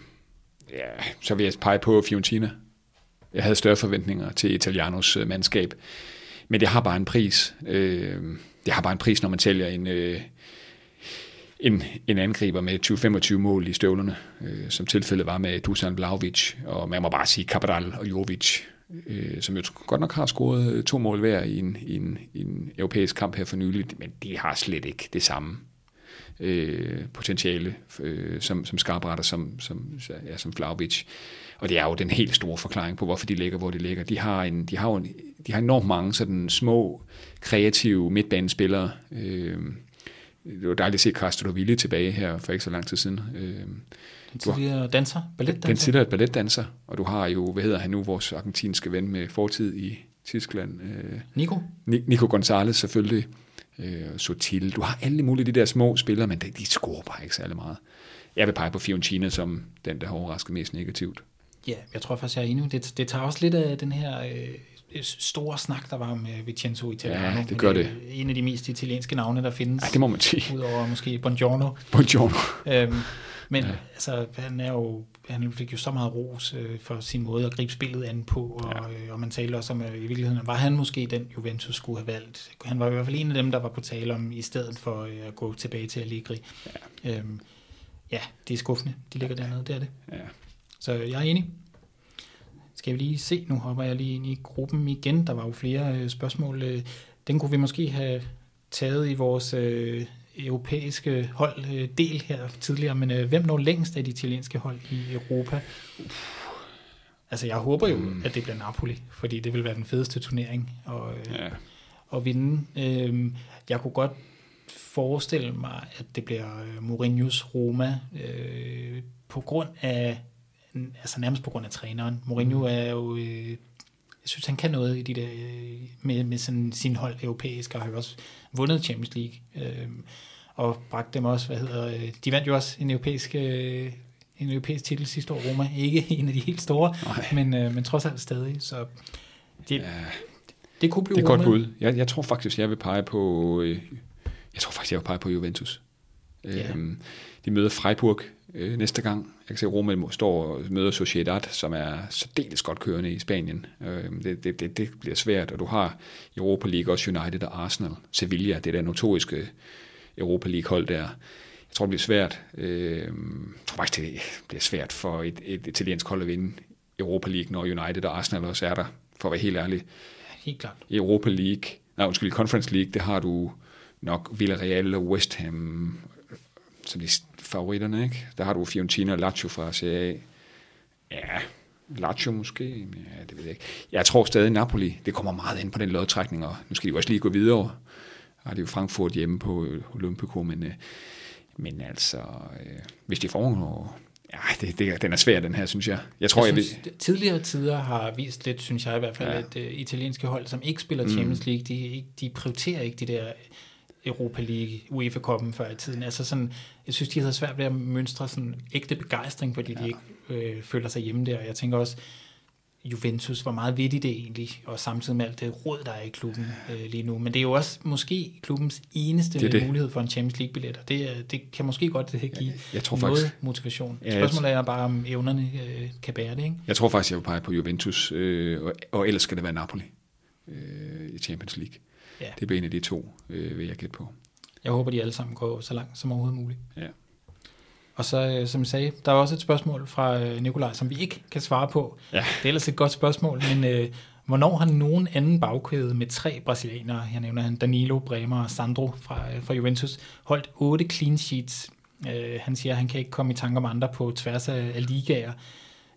ja, så vil jeg pege på Fiorentina. Jeg havde større forventninger til Italianos øh, mandskab, men det har bare en pris. Øh, det har bare en pris, når man sælger en, øh, en, en angriber med 20-25 mål i støvlerne, øh, som tilfældet var med Dusan Blaovic, og man må bare sige Cabral og Jovic, øh, som jo godt nok har scoret øh, to mål hver i en, i en, i en europæisk kamp her for nyligt, men de har slet ikke det samme øh, potentiale øh, som, som skarpretter, som, som, ja, som Vlaovic. Og det er jo den helt store forklaring på, hvorfor de ligger, hvor de ligger. De har, en, de har jo en, de har enormt mange sådan små, kreative midtbanespillere. Øh, det var dejligt at se Castro Ville tilbage her for ikke så lang tid siden. Øh, Den tidligere danser, den balletdanser. tidligere balletdanser, og du har jo, hvad hedder han nu, vores argentinske ven med fortid i Tyskland, øh, Nico? Ni- Nico Gonzalez selvfølgelig, øh, Sotil. Du har alle mulige de der små spillere, men de, de scorer bare ikke særlig meget. Jeg vil pege på Fiorentina som den, der har overrasket mest negativt. Ja, jeg tror faktisk, jeg er enig. Det, det tager også lidt af den her øh, store snak, der var øh, Vincenzo Italiano. Ja, det gør det. En af de mest italienske navne, der findes. Ja, det må man sige. Udover måske Buongiorno. Buongiorno. Øhm, Men ja. altså, han, er jo, han fik jo så meget ros øh, for sin måde at gribe spillet an på, og, ja. øh, og man talte også om, at i virkeligheden var han måske den, Juventus skulle have valgt. Han var i hvert fald en af dem, der var på tale om, i stedet for øh, at gå tilbage til Allegri. Ja. Øhm, ja, det er skuffende. De ligger dernede, det er det. Ja. Så jeg er enig. Skal vi lige se, nu hopper jeg lige ind i gruppen igen. Der var jo flere øh, spørgsmål. Øh, den kunne vi måske have taget i vores øh, europæiske hold øh, del her tidligere, men øh, hvem når længst af de italienske hold i Europa? Altså jeg håber jo, mm. at det bliver Napoli, fordi det vil være den fedeste turnering at, øh, ja. at vinde. Øh, jeg kunne godt forestille mig, at det bliver øh, Mourinho's Roma øh, på grund af altså nærmest på grund af træneren. Mourinho mm. er jo, øh, jeg synes han kan noget i de der, øh, med, med sådan sin hold europæisk, og har jo også vundet Champions League, øh, og bragt dem også, hvad hedder, øh, de vandt jo også en europæisk, øh, en europæisk titel sidste år, Roma, ikke en af de helt store, men, øh, men trods alt stadig, så det, ja. det kunne blive Det er godt bud. Jeg, jeg tror faktisk, jeg vil pege på, øh, jeg tror faktisk, jeg vil pege på Juventus. Ja. Øhm, de møder Freiburg øh, næste gang. Jeg kan se, at Roma står og møder Sociedad, som er særdeles godt kørende i Spanien. Øh, det, det, det, det bliver svært, og du har i Europa League også United og Arsenal. Sevilla, det der notoriske Europa League-hold der. Jeg tror, det bliver svært. Øh, jeg tror faktisk, det bliver svært for et, et italiensk hold at vinde Europa League, når United og Arsenal også er der, for at være helt ærlig. Helt klart. Europa League, nej undskyld, Conference League, det har du nok Villarreal og West Ham som de favoritterne, ikke? Der har du Fiorentina og Lazio fra Serie A. Ja, Lazio måske, ja, det ved jeg ikke. Jeg tror stadig Napoli, det kommer meget ind på den lodtrækning, og nu skal de jo også lige gå videre. Har de jo Frankfurt hjemme på Olympico, men, øh, men altså, øh, hvis de får noget, Ja, det, det, den er svær, den her, synes jeg. Jeg tror, jeg, synes, jeg vil... Tidligere tider har vist lidt, synes jeg i hvert fald, ja. at uh, italienske hold, som ikke spiller Champions mm. League, de, de prioriterer ikke de der Europa League, UEFA-koppen før i tiden. Altså sådan, jeg synes, de havde svært ved at mønstre sådan ægte begejstring, fordi ja. de ikke øh, føler sig hjemme der. Jeg tænker også, Juventus, hvor meget ved de det egentlig, og samtidig med alt det råd, der er i klubben øh, lige nu. Men det er jo også måske klubbens eneste det det. mulighed for en Champions League-billet, og det, det kan måske godt det give jeg, jeg tror noget faktisk, motivation. Ja, Spørgsmålet er bare, om evnerne øh, kan bære det, ikke? Jeg tror faktisk, jeg vil pege på Juventus, øh, og, og ellers skal det være Napoli øh, i Champions League. Ja. Det bliver en af de to, øh, vil jeg gætte på. Jeg håber, de alle sammen går så langt som overhovedet muligt. Ja. Og så, øh, som jeg sagde, der er også et spørgsmål fra øh, Nikolaj, som vi ikke kan svare på. Ja. Det er ellers et godt spørgsmål, men øh, hvornår har nogen anden bagkæde med tre brasilianere, her nævner han Danilo, Bremer og Sandro fra, øh, fra Juventus, holdt otte clean sheets. Øh, han siger, at han kan ikke komme i tanke om andre på tværs af, af ligaer.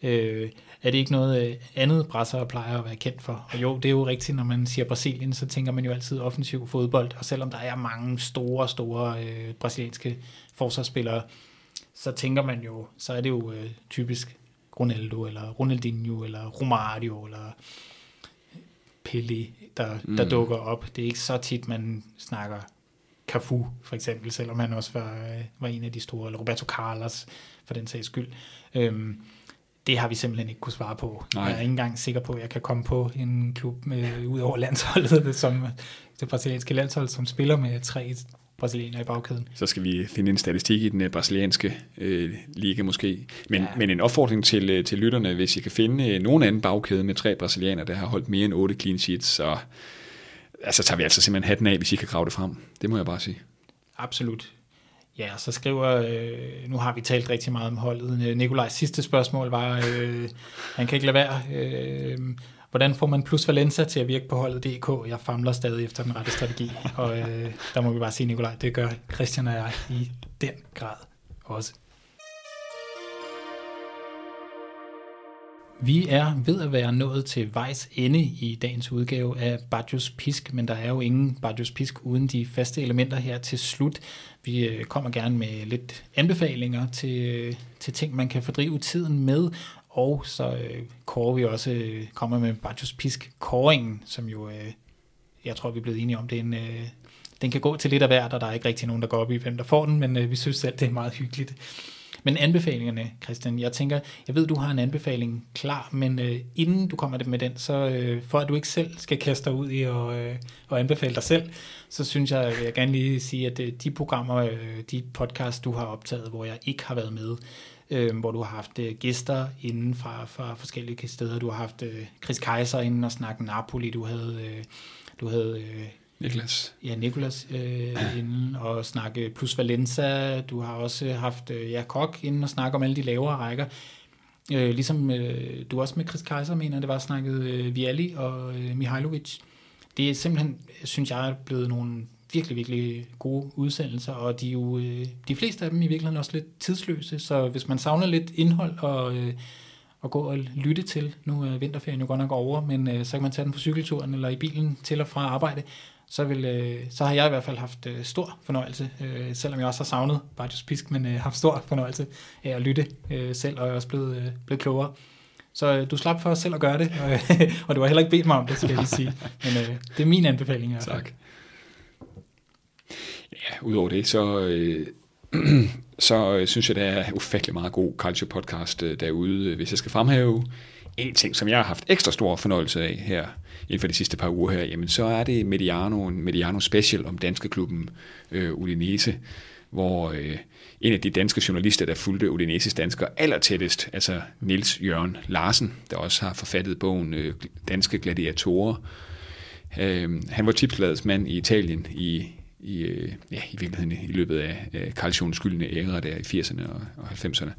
Øh, er det ikke noget øh, andet brasser plejer at være kendt for? Og jo, det er jo rigtigt, når man siger Brasilien, så tænker man jo altid offensiv fodbold, og selvom der er mange store, store øh, brasilianske forsvarsspillere, så tænker man jo, så er det jo øh, typisk Ronaldo, eller Ronaldinho, eller Romario, eller Pele, der, mm. der dukker op. Det er ikke så tit, man snakker Cafu, for eksempel, selvom han også var, øh, var en af de store, eller Roberto Carlos, for den sags skyld. Øhm, det har vi simpelthen ikke kunne svare på. Nej. Jeg er ikke engang sikker på, at jeg kan komme på en klub med, ud over landsholdet, som det brasilianske landshold, som spiller med tre brasilianere i bagkæden. Så skal vi finde en statistik i den uh, brasilianske øh, liga måske. Men, ja. men en opfordring til, øh, til lytterne, hvis I kan finde øh, nogen anden bagkæde med tre brasilianere, der har holdt mere end otte clean sheets, så altså, tager vi altså simpelthen hatten af, hvis I kan grave det frem. Det må jeg bare sige. Absolut. Ja, så skriver, øh, nu har vi talt rigtig meget om holdet. Øh, Nikolajs sidste spørgsmål var, øh, han kan ikke lade være. Øh, hvordan får man plus Valenza til at virke på holdet DK? Jeg famler stadig efter den rette strategi, og øh, der må vi bare sige, Nikolaj, det gør Christian og jeg i den grad også. Vi er ved at være nået til vejs ende i dagens udgave af Bajos Pisk, men der er jo ingen Bajos Pisk uden de faste elementer her til slut. Vi øh, kommer gerne med lidt anbefalinger til, øh, til ting, man kan fordrive tiden med, og så øh, kårer vi også, øh, kommer med Bajos Pisk kåringen, som jo, øh, jeg tror, vi er blevet enige om, det er en, øh, den kan gå til lidt af hvert, og der er ikke rigtig nogen, der går op i, hvem der får den, men øh, vi synes selv, det er meget hyggeligt. Men anbefalingerne, Christian, jeg tænker, jeg ved, du har en anbefaling klar, men øh, inden du kommer med den, så øh, for at du ikke selv skal kaste dig ud i at, øh, og anbefale dig selv, så synes jeg, vil jeg gerne lige sige, at øh, de programmer, øh, de podcast, du har optaget, hvor jeg ikke har været med, øh, hvor du har haft øh, gæster inden fra, fra forskellige steder. Du har haft øh, Chris Kaiser inden og snakke Napoli. Du havde, øh, du havde øh, Niklas. Ja, Niklas øh, inden og snakke plus Valenza. Du har også haft øh, ja, Kok inden og snakke om alle de lavere rækker. Øh, ligesom øh, du også med Chris Kaiser mener, det var snakket øh, Viali og øh, Mihailovic. Det er simpelthen, synes jeg, er blevet nogle virkelig, virkelig gode udsendelser, og de er jo, øh, de fleste af dem i virkeligheden også lidt tidsløse, så hvis man savner lidt indhold og, øh, og gå og lytte til, nu er vinterferien jo godt nok over, men øh, så kan man tage den på cykelturen eller i bilen til og fra arbejde, så, vil, øh, så har jeg i hvert fald haft øh, stor fornøjelse, øh, selvom jeg også har savnet Bartos Pisk, men øh, haft stor fornøjelse af at lytte øh, selv, og er også blevet, øh, blevet klogere. Så øh, du slap for selv at gøre det, og, øh, og du har heller ikke bedt mig om det, skal jeg lige sige. Men øh, det er min anbefaling i hvert fald. Tak. Ja, udover det, så, øh, så øh, synes jeg, der er ufattelig meget god culture podcast øh, derude. Øh, hvis jeg skal fremhæve en ting, som jeg har haft ekstra stor fornøjelse af her inden for de sidste par uger her, jamen så er det Mediano, en Mediano special om danske klubben øh, Udinese, hvor øh, en af de danske journalister, der fulgte Udineses danskere allertættest, altså Nils Jørgen Larsen, der også har forfattet bogen øh, Danske Gladiatorer. Øh, han var tipsladets mand i Italien i i, øh, ja, i virkeligheden i løbet af øh, Karlsjons skyldende æra der i 80'erne og, og 90'erne.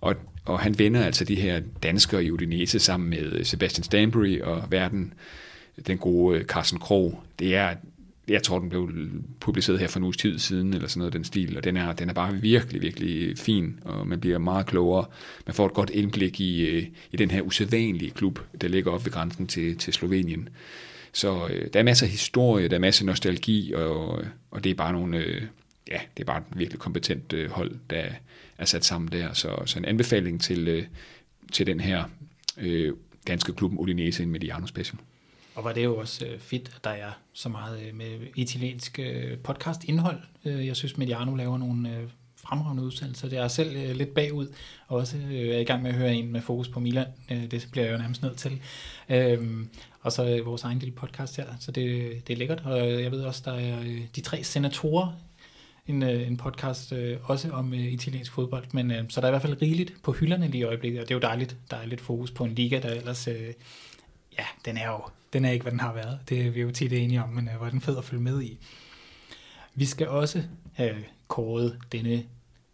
Og, og han vender altså de her danskere i Udinese sammen med Sebastian Stanbury og verden, den gode øh, Carsten Krog. Det er, jeg tror, den blev publiceret her for en uges tid siden, eller sådan noget den stil, og den er, den er bare virkelig, virkelig fin, og man bliver meget klogere. Man får et godt indblik i, øh, i den her usædvanlige klub, der ligger op ved grænsen til, til Slovenien. Så øh, der er masser af historie, der er masser af nostalgi, og, og det er bare nogle, øh, ja, det er bare et virkelig kompetent øh, hold, der er sat sammen der. Så, så en anbefaling til, øh, til den her øh, danske klub Udinese, med Mediano Special. Og var det jo også øh, fedt, at der er så meget øh, med italiensk øh, podcast-indhold. Øh, jeg synes, Mediano laver nogle øh, fremragende udsendelser. Det er selv øh, lidt bagud, og også øh, er i gang med at høre en med fokus på Milan. Øh, det bliver jeg jo nærmest nødt til. Øh, og så øh, vores egen lille podcast her, så det, det er lækkert. Og øh, jeg ved også, der er øh, de tre senatorer, en, øh, en podcast øh, også om øh, italiensk fodbold, men øh, så der er i hvert fald rigeligt på hylderne lige i øjeblikket, og det er jo dejligt, der er lidt fokus på en liga, der ellers, øh, ja, den er jo den er ikke, hvad den har været. Det er vi jo tit enige om, men øh, hvor er den fed at følge med i. Vi skal også have kåret denne,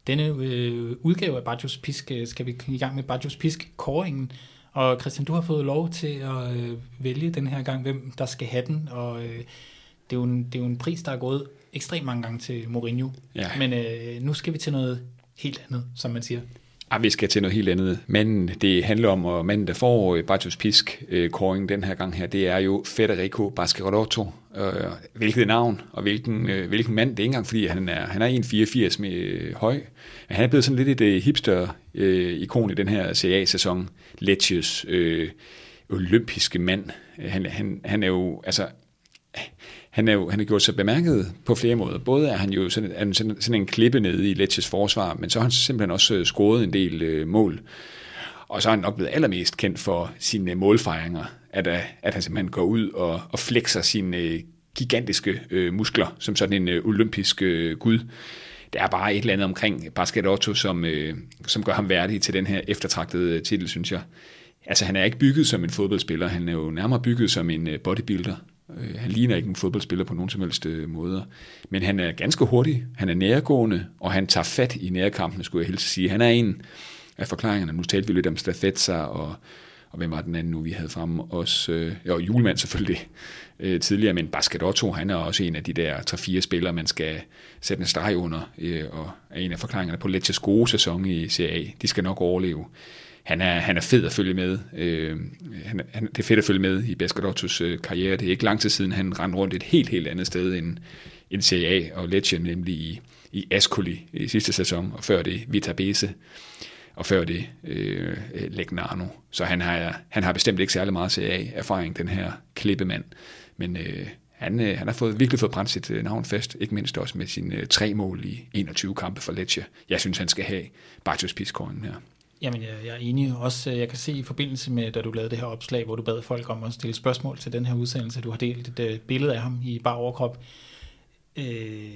denne øh, udgave af Bajos Pisk, øh, skal vi i gang med Bajos Pisk-kåringen, og Christian, du har fået lov til at øh, vælge den her gang, hvem der skal have den, og øh, det, er jo en, det er jo en pris, der er gået ekstremt mange gange til Mourinho. Ja. Men øh, nu skal vi til noget helt andet, som man siger. Ja, vi skal til noget helt andet. Men det handler om, og manden, der får øh, Bajos Pisk øh, koring den her gang her, det er jo Federico Basquerotto. Øh, hvilket navn, og hvilken, hvilken mand. Det er ikke engang, fordi han er, han er 1,84 med høj. Han er blevet sådan lidt et hipster-ikon i den her CA-sæson. Lecces øh, olympiske mand. Han, han, han er jo, altså, han er jo han er gjort sig bemærket på flere måder. Både er han jo sådan, er sådan, sådan en klippe nede i Lecces forsvar, men så har han simpelthen også øh, scoret en del øh, mål. Og så er han nok blevet allermest kendt for sine øh, målfejringer, at, øh, at han simpelthen går ud og, og flexer sine øh, gigantiske øh, muskler, som sådan en øh, olympisk øh, gud. Der er bare et eller andet omkring Otto, som, øh, som gør ham værdig til den her eftertragtede titel, synes jeg. Altså, han er ikke bygget som en fodboldspiller, han er jo nærmere bygget som en bodybuilder. Øh, han ligner ikke en fodboldspiller på nogen som helst øh, måder. Men han er ganske hurtig, han er nærgående, og han tager fat i nærkampen, skulle jeg helst sige. Han er en af forklaringerne. Nu talte vi lidt om Stafetsa, og, og hvem var den anden nu, vi havde fremme? Også, øh, jo, Julemand selvfølgelig øh, tidligere, men Basketotto, han er også en af de der 3-4 spillere, man skal sætte en streg under, øh, og er en af forklaringerne på Lecces gode sæson i CA. De skal nok overleve han er, han er fed at følge med. Øh, han, han, det er fedt at følge med i Bescadottos øh, karriere. Det er ikke lang tid siden, han rendte rundt et helt, helt andet sted end, end CA og Lecce, nemlig i, i Ascoli i sidste sæson, og før det Vita Bese, og før det øh, Legnano. Så han har, han har bestemt ikke særlig meget CA-erfaring, den her klippemand. Men øh, han, øh, han har fået, virkelig fået brændt sit øh, navn fast, ikke mindst også med sine øh, tre mål i 21 kampe for Lecce. Jeg synes, han skal have Bartos Piskåren her. Jamen, jeg, jeg er enig. Også, øh, jeg kan se i forbindelse med, da du lavede det her opslag, hvor du bad folk om at stille spørgsmål til den her udsendelse, du har delt et uh, billede af ham i bare overkrop. Øh,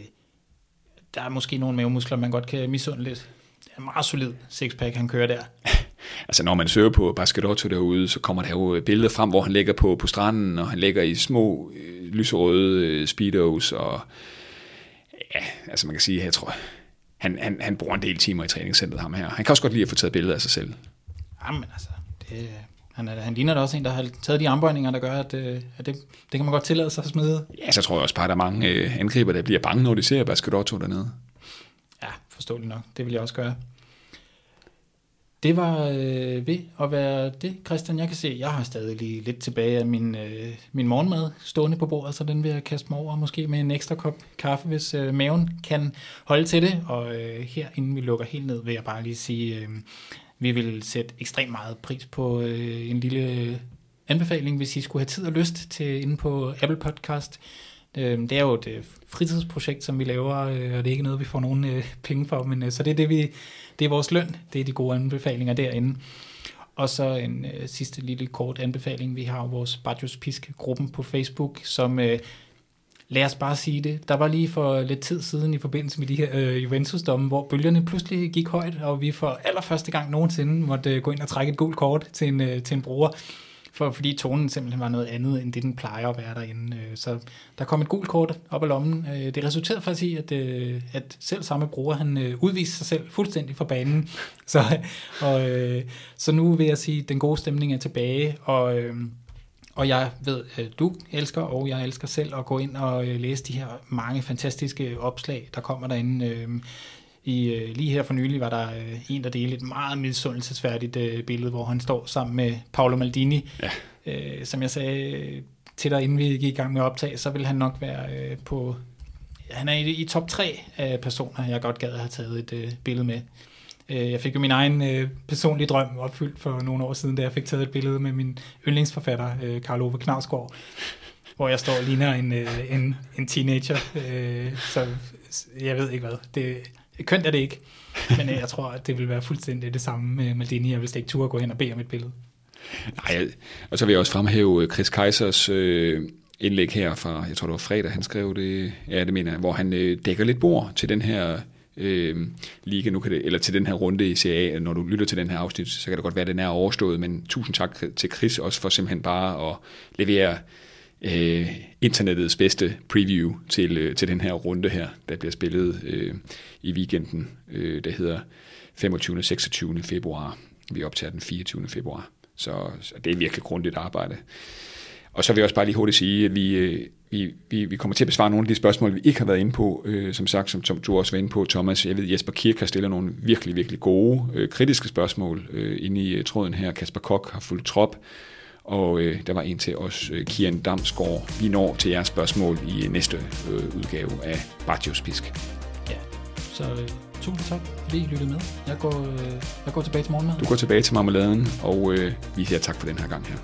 der er måske nogle mavemuskler, man godt kan misunde lidt. Det er en meget solid sixpack, han kører der. altså når man søger på Basketotto derude, så kommer der jo billeder frem, hvor han ligger på, på stranden, og han ligger i små øh, lyserøde øh, speedos, og ja, altså man kan sige, jeg tror, han, han, han bruger en del timer i træningscenteret, ham her. Han kan også godt lide at få taget billeder af sig selv. Jamen altså, det, han, er, han ligner da også en, der har taget de armbøjninger, der gør, at, øh, at det, det kan man godt tillade sig at smide. Ja, så tror jeg også bare, at der er mange øh, angriber, der bliver bange, når de ser Basketotto dernede. Ja, forståeligt nok. Det vil jeg også gøre. Det var øh, ved at være det, Christian. Jeg kan se, jeg har stadig lige lidt tilbage af min, øh, min morgenmad stående på bordet, så den vil jeg kaste mig over, måske med en ekstra kop kaffe, hvis øh, maven kan holde til det. Og øh, her, inden vi lukker helt ned, vil jeg bare lige sige, øh, vi vil sætte ekstremt meget pris på øh, en lille øh, anbefaling, hvis I skulle have tid og lyst til inde på Apple Podcast. Øh, det er jo et øh, fritidsprojekt, som vi laver, øh, og det er ikke noget, vi får nogen øh, penge for, men øh, så det er det, vi det er vores løn, det er de gode anbefalinger derinde. Og så en øh, sidste lille kort anbefaling. Vi har vores Bajos Pisk-gruppen på Facebook, som øh, lad os bare sige det. Der var lige for lidt tid siden i forbindelse med de her øh, Juventus-domme, hvor bølgerne pludselig gik højt, og vi for allerførste gang nogensinde måtte øh, gå ind og trække et gult kort til en, øh, til en bruger for, fordi tonen simpelthen var noget andet, end det den plejer at være derinde. Øh, så der kom et gult kort op ad lommen. Øh, det resulterede faktisk i, at, øh, at selv samme bruger, han udviste sig selv fuldstændig fra banen. Så, og, så nu vil jeg sige, at den gode stemning er tilbage, og, og jeg ved, at du elsker, og jeg elsker selv at gå ind og læse de her mange fantastiske opslag, der kommer derinde. I, øh, lige her for nylig var der øh, en, der delte et meget misundelsesværdigt øh, billede, hvor han står sammen med Paolo Maldini. Ja. Øh, som jeg sagde til dig, inden vi gik i gang med at optage, så vil han nok være øh, på... Han er i, i top 3 af personer, jeg godt gad at have taget et øh, billede med. Øh, jeg fik jo min egen øh, personlige drøm opfyldt for nogle år siden, da jeg fik taget et billede med min yndlingsforfatter, øh, Karl Ove Knavsgaard, hvor jeg står og ligner en, øh, en, en teenager. Øh, så jeg ved ikke hvad. Det, Kønt er det ikke, men øh, jeg tror, at det vil være fuldstændig det samme med Maldini. Jeg vil ikke turde gå hen og bede om et billede. Nej, og så vil jeg også fremhæve øh, Chris Keisers øh, indlæg her fra, jeg tror det var fredag, han skrev det, ja det mener jeg, hvor han øh, dækker lidt bord til den her øh, liga, nu kan det, eller til den her runde i CA, når du lytter til den her afsnit, så kan det godt være, at den er overstået, men tusind tak til Chris også for simpelthen bare at levere øh, internettets bedste preview til, øh, til den her runde her, der bliver spillet øh, i weekenden, øh, der hedder 25. og 26. februar. Vi optager den 24. februar, så, så det er virkelig grundigt arbejde. Og så vil jeg også bare lige hurtigt sige, at vi, øh, vi, vi, vi kommer til at besvare nogle af de spørgsmål, vi ikke har været inde på, øh, som sagt, som, som du også var inde på, Thomas. Jeg ved, Jesper Kirk har stillet nogle virkelig, virkelig gode, øh, kritiske spørgsmål øh, inde i øh, tråden her. Kasper Kok har fulgt trop, og øh, der var en til os, øh, Kian Damsgaard. Vi når til jeres spørgsmål i næste øh, udgave af Bartios Pisk. Ja, så øh, tusind tak, fordi I lyttede med. Jeg går, øh, jeg går tilbage til morgenmad. Du går tilbage til marmeladen, og øh, vi siger tak for den her gang her.